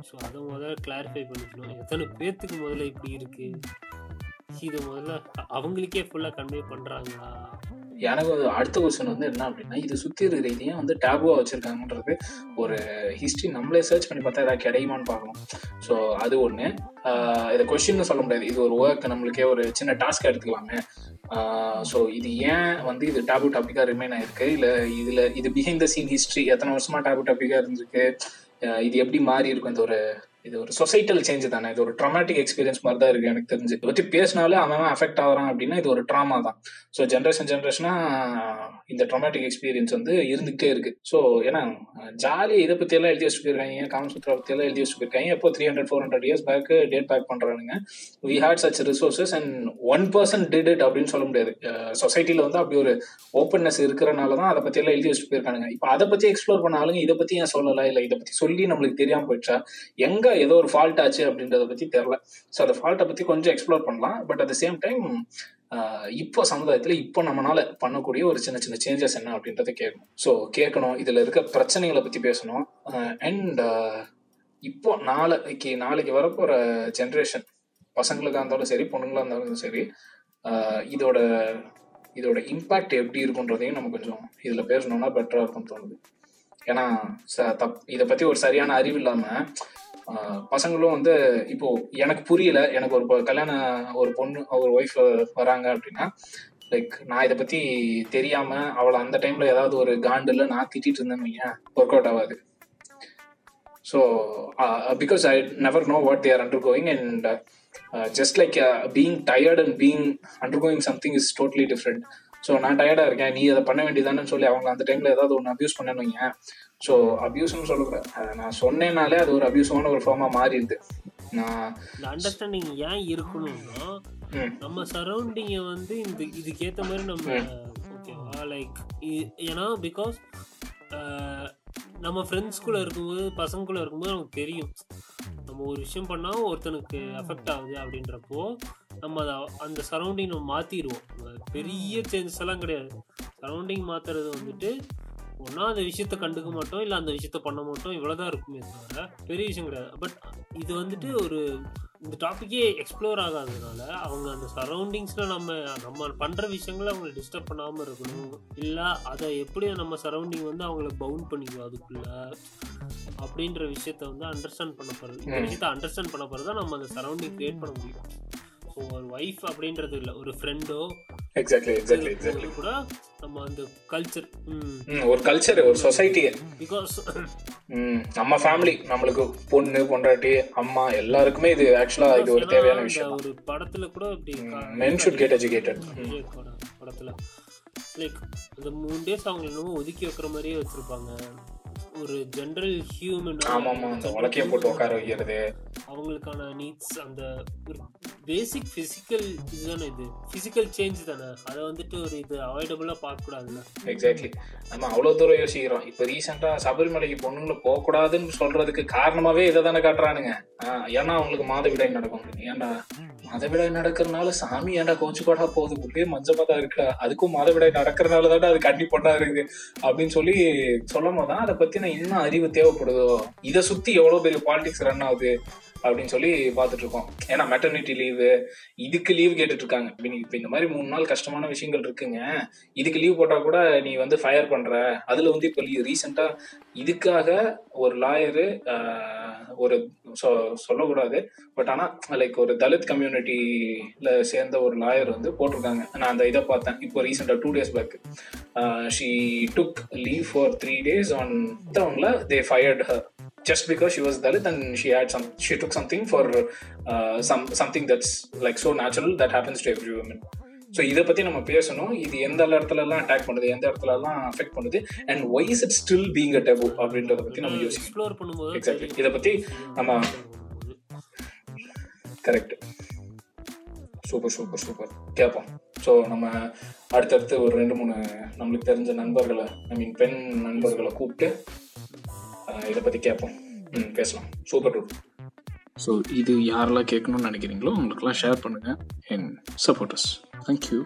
ஸோ அதை முதல்ல கிளாரிஃபை பண்ணிக்கணும். எத்தனை பேர்த்துக்கு முதல்ல இப்படி இருக்கு? இது முதல்ல அவங்களுக்கே ஃபுல்லாக கன்வே பண்ணுறாங்களா எனக்கு அடுத்த கொஸ்டின் வந்து என்ன அப்படின்னா இது சுத்தி இருக்கிற இதையும் வந்து டேபுவா வச்சிருக்காங்கன்றது ஒரு ஹிஸ்ட்ரி நம்மளே சர்ச் பண்ணி பார்த்தா ஏதாவது கிடையுமான்னு பார்க்கணும். ஸோ அது ஒன்று இதை கொஸ்டின் சொல்ல முடியாது. இது ஒரு ஒர்க் நம்மளுக்கே ஒரு சின்ன டாஸ்க் எடுத்துக்கலாமே. ஸோ இது ஏன் வந்து இது டேபு டாப்பிக்காக ரிமைன் ஆயிருக்கு? இல்லை இதில் இது பிஹைண்ட் த சீன் ஹிஸ்ட்ரி எத்தனை வருஷமா டேபு டாப்பிக்காக இருந்திருக்கு? இது எப்படி மாறி இருக்கும்? இந்த ஒரு இது ஒரு சொசைட்டல் சேஞ்ச் தானே? இது ஒரு ட்ராமாட்டிக் எக்ஸ்பீரியன்ஸ் மாதிரி தான் இருக்கு எனக்கு தெரிஞ்சு. இதை பற்றி பேசினாலே அவன் அஃபெக்ட் ஆகிறான் அப்படின்னா இது ஒரு ட்ராமா தான். ஸோ ஜென்ரேஷன் ஜென்ரேஷனா இந்த ட்ராமாட்டிக் எக்ஸ்பீரியன்ஸ் வந்து இருந்துகிட்டே இருக்கு. ஸோ ஏன்னா ஜாலியாக இதை பத்தி எல்லாம் எழுதி வச்சுருக்காங்க போயிருக்காங்க. காமசூத்ரா பத்தி எல்லாம் எழுதி வச்சுருக்காங்க போயிருக்காங்க. எப்போ three hundred four hundred years back date back பண்றானுங்க. We had such resources and one person did it அப்படின்னு சொல்ல முடியாது. சொசைட்டில வந்து அப்படி ஒரு ஓப்பன்னஸ் இருக்கிறனால தான் அதை பத்தி எல்லாம் எழுதி வச்சுட்டு போயிருக்கானுங்க. இப்போ அதை பத்தி எக்ஸ்ப்ளோர் பண்ண ஆளுங்க இதை பத்தி ஏன் சொல்லலை? இல்லை இதை பத்தி சொல்லி நம்மளுக்கு தெரியாம போயிடுச்சா? எங்க ஏதோ ஒரு ஃபால்ட் ஆச்சு அப்படின்றத பத்தி தெரில ஸோ அந்த ஃபால்ட்டை பத்தி கொஞ்சம் எக்ஸ்ப்ளோர் பண்ணலாம். But at the same time இப்போ சமுதாயத்தில் இப்போ நம்மளால பண்ணக்கூடிய ஒரு சின்ன சின்ன சேஞ்சஸ் என்ன அப்படின்றத கேட்கணும். ஸோ கேட்கணும். இதில் இருக்க பிரச்சனைகளை பத்தி பேசணும். அண்ட் இப்போ நாளைக்கு நாளைக்கு வரப்போற ஜென்ரேஷன் பசங்களுக்காக இருந்தாலும் சரி பொண்ணுங்களாக இருந்தாலும் சரி இதோட இதோட இம்பாக்ட் எப்படி இருக்குன்றதையும் நம்ம கொஞ்சம் இதில் பேசணும்னா பெட்டராக இருக்கும்னு தோணுது. ஏன்னா ச- தப் இதை பத்தி ஒரு சரியான அறிவு இல்லாமல் பசங்களும் வந்து இப்போ எனக்கு புரியல. எனக்கு ஒரு கல்யாண ஒரு பொண்ணு ஒரு ஒய்ஃப் வராங்க அப்படின்னா லைக் நான் இதை பத்தி தெரியாம அவளை அந்த டைம்ல ஏதாவது ஒரு காண்டுல நான் திட்டிட்டு இருந்தேன் ஒர்க் அவுட் ஆகாது. So because I never know what they're undergoing and just like being tired and being undergoing something is totally different so நான் டயர்டாக இருக்கேன். நீ அதை பண்ண வேண்டியதானு சொல்லி அவங்க அந்த டைமில் ஏதாவது ஒன்று அப்யூஸ் பண்ணணுங்க ஸோ அப்யூஸ்னு சொல்லக்கூடாது நான் சொன்னேனாலே அது ஒரு அப்யூஸான ஒரு ஃபார்மாக மாறிடுது. நான் அண்டர்ஸ்டாண்டிங் ஏன் இருக்கணும்னா நம்ம சரௌண்டிங்கை வந்து இந்த இதுக்கேற்ற மாதிரி நம்ம ஓகேவா லைக் ஏன்னா பிகாஸ் நம்ம ஃப்ரெண்ட்ஸ்குள்ளே இருக்கும்போது பசங்களுக்குள்ள இருக்கும்போது நமக்கு தெரியும். நம்ம ஒரு விஷயம் பண்ணால் ஒருத்தனுக்கு அஃபெக்ட் ஆகுது அப்படின்றப்போ நம்ம அதை அந்த சரௌண்டிங் நம்ம மாற்றிடுவோம் பெரிய சேஞ்சஸ் எல்லாம் கிடையாது. சரௌண்டிங் மாற்றுறது வந்துட்டு ஒன்றா அந்த விஷயத்த கண்டுக்க மாட்டோம் இல்லை அந்த விஷயத்த பண்ண மாட்டோம் இவ்வளோதான் இருக்குமே தவிர பெரிய விஷயம் கிடையாது. பட் இது வந்துட்டு ஒரு இந்த டாப்பிக்கே எக்ஸ்ப்ளோர் ஆகாததுனால அவங்க அந்த சரௌண்டிங்ஸில் நம்ம நம்ம பண்ணுற விஷயங்களை அவங்களை டிஸ்டர்ப் பண்ணாமல் இருக்கணும். இல்லை அதை எப்படி நம்ம சரௌண்டிங் வந்து அவங்கள பவுண்ட் பண்ணிக்கும் அதுக்குள்ள அப்படின்ற விஷயத்த வந்து அண்டர்ஸ்டாண்ட் பண்ண போகிறது இந்த. விஷயத்த அண்டர்ஸ்டாண்ட் பண்ண போகிறது தான் நம்ம அந்த சரௌண்டிங் கிரியேட் பண்ண முடியும். ஸோ ஒரு ஒய்ஃப் அப்படின்றது இல்லை ஒரு ஃப்ரெண்டோ எக்ஸாக்ட்லி எக்ஸாக்ட்லி எக்ஸாக்ட்லி கூட நம்ம அந்த கல்ச்சர் ஒரு கல்ச்சர் ஒரு சொசைட்டி பிகாஸ் நம்ம ஃபேமிலி நம்மளுக்கு பொண்ணு பொண்டாட்டி அம்மா எல்லாருக்குமே இது ஆக்சுவலா இது ஒரு தேவையான விஷயம் ஒரு படத்துல கூட இப்படி மென் ஷுட் கெட் எஜுகேட்டட் படத்துல. லைக் அந்த மூணு டேஸ் அவங்க என்னமோ ஒதுக்கி வைக்கிற மாதிரியே வச்சிருப்பாங்க. ஒரு ஜென்ரல் ஹியூமன் ஆமா ஆமா அந்த உலக்கைய போட்டு உட்கார வைக்கிறது. அவங்களுக்கான நீட்ஸ் அந்த ஒரு பேசிக் ஃபிசிக்கல் இதுதானே இது? ஃபிசிக்கல் சேஞ்ச் தானே? அதை வந்துட்டு ஒரு இது அவாய்டபுளாக பார்க்கக்கூடாதுல்ல? எக்ஸாக்ட்லி நம்ம அவ்வளவு தூரம் யோசிக்கிறோம். இப்ப ரீசெண்டா சபரிமலைக்கு பொண்ணுங்களை போக கூடாதுன்னு சொல்றதுக்கு காரணமாவே இதை தானே காட்டுறானுங்க ஏன்னா அவங்களுக்கு மாதவிடாய் நடக்கும். ஏன்டா? மதவிடாய் நடக்கிறனால சாமி ஏன்டா கோச்சுப்பாடா போகுது உள்ளே மஞ்சமா தான் இருக்கா அதுக்கும் மதவிடாய் நடக்கிறனால தான் அது கண்டி பொண்ணா இருக்குது. அப்படின்னு சொல்லி சொல்லும் போது தான் அதை நான் இன்னும் அறிவு தேவைப்படுதோ? இதை சுத்தி எவ்வளவு பெரிய பாலிடிக்ஸ் ரன் ஆகுது? அப்படின்னு சொல்லி பார்த்துட்டு இருக்கோம். ஏன்னா மெட்டர்னிட்டி லீவு இதுக்கு லீவ் கேட்டுட்டு இருக்காங்க இப்போ நீ- இந்த மாதிரி மூணு நாள் கஷ்டமான விஷயங்கள் இருக்குங்க. இதுக்கு லீவ் போட்டால் கூட நீ வந்து ஃபயர் பண்ணுற அதில் வந்து இப்போ ரீசெண்டாக இதுக்காக ஒரு லாயரு ஒரு சொ- சொல்லக்கூடாது பட் ஆனா லைக் ஒரு தலித் கம்யூனிட்டியில சேர்ந்த ஒரு லாயர் வந்து போட்டிருக்காங்க நான் அந்த இதை பார்த்தேன் இப்போ ரீசெண்டா two days back she took leave for three days on அவங்கள they fired her just because she was Dalit and she had some she took something for uh, some something that's like so natural that happens to every woman so இதை பத்தி நம்ம பேசணும். இது எந்த இடத்துல எல்லாம் attack பண்ணுது எந்த இடத்துல எல்லாம் அஃபெக்ட் பண்ணுது and why is it still being a taboo அப்படின்றத பத்தி நம்ம யோசிக்கணும். எக்ஸ்ப்ளோர் பண்ணும்போது எக்ஸாக்ட்லி இதை பத்தி நம்ம கரெக்ட் சூப்பர் சூப்பர் சூப்பர் கேட்போம். ஸோ நம்ம அடுத்தடுத்து ஒரு ரெண்டு மூணு நம்மளுக்கு தெரிஞ்ச நண்பர்களை ஐ மீன் பெண் நண்பர்களை கூப்பிட்டு இதை பற்றி கேட்போம். ம் பேசலாம். சூப்பர் டூ ஸோ இது யாரெல்லாம் கேட்கணும்னு நினைக்கிறீங்களோ உங்களுக்கெல்லாம் ஷேர் பண்ணுங்கள் என் சப்போர்ட்டர்ஸ் தேங்க்யூ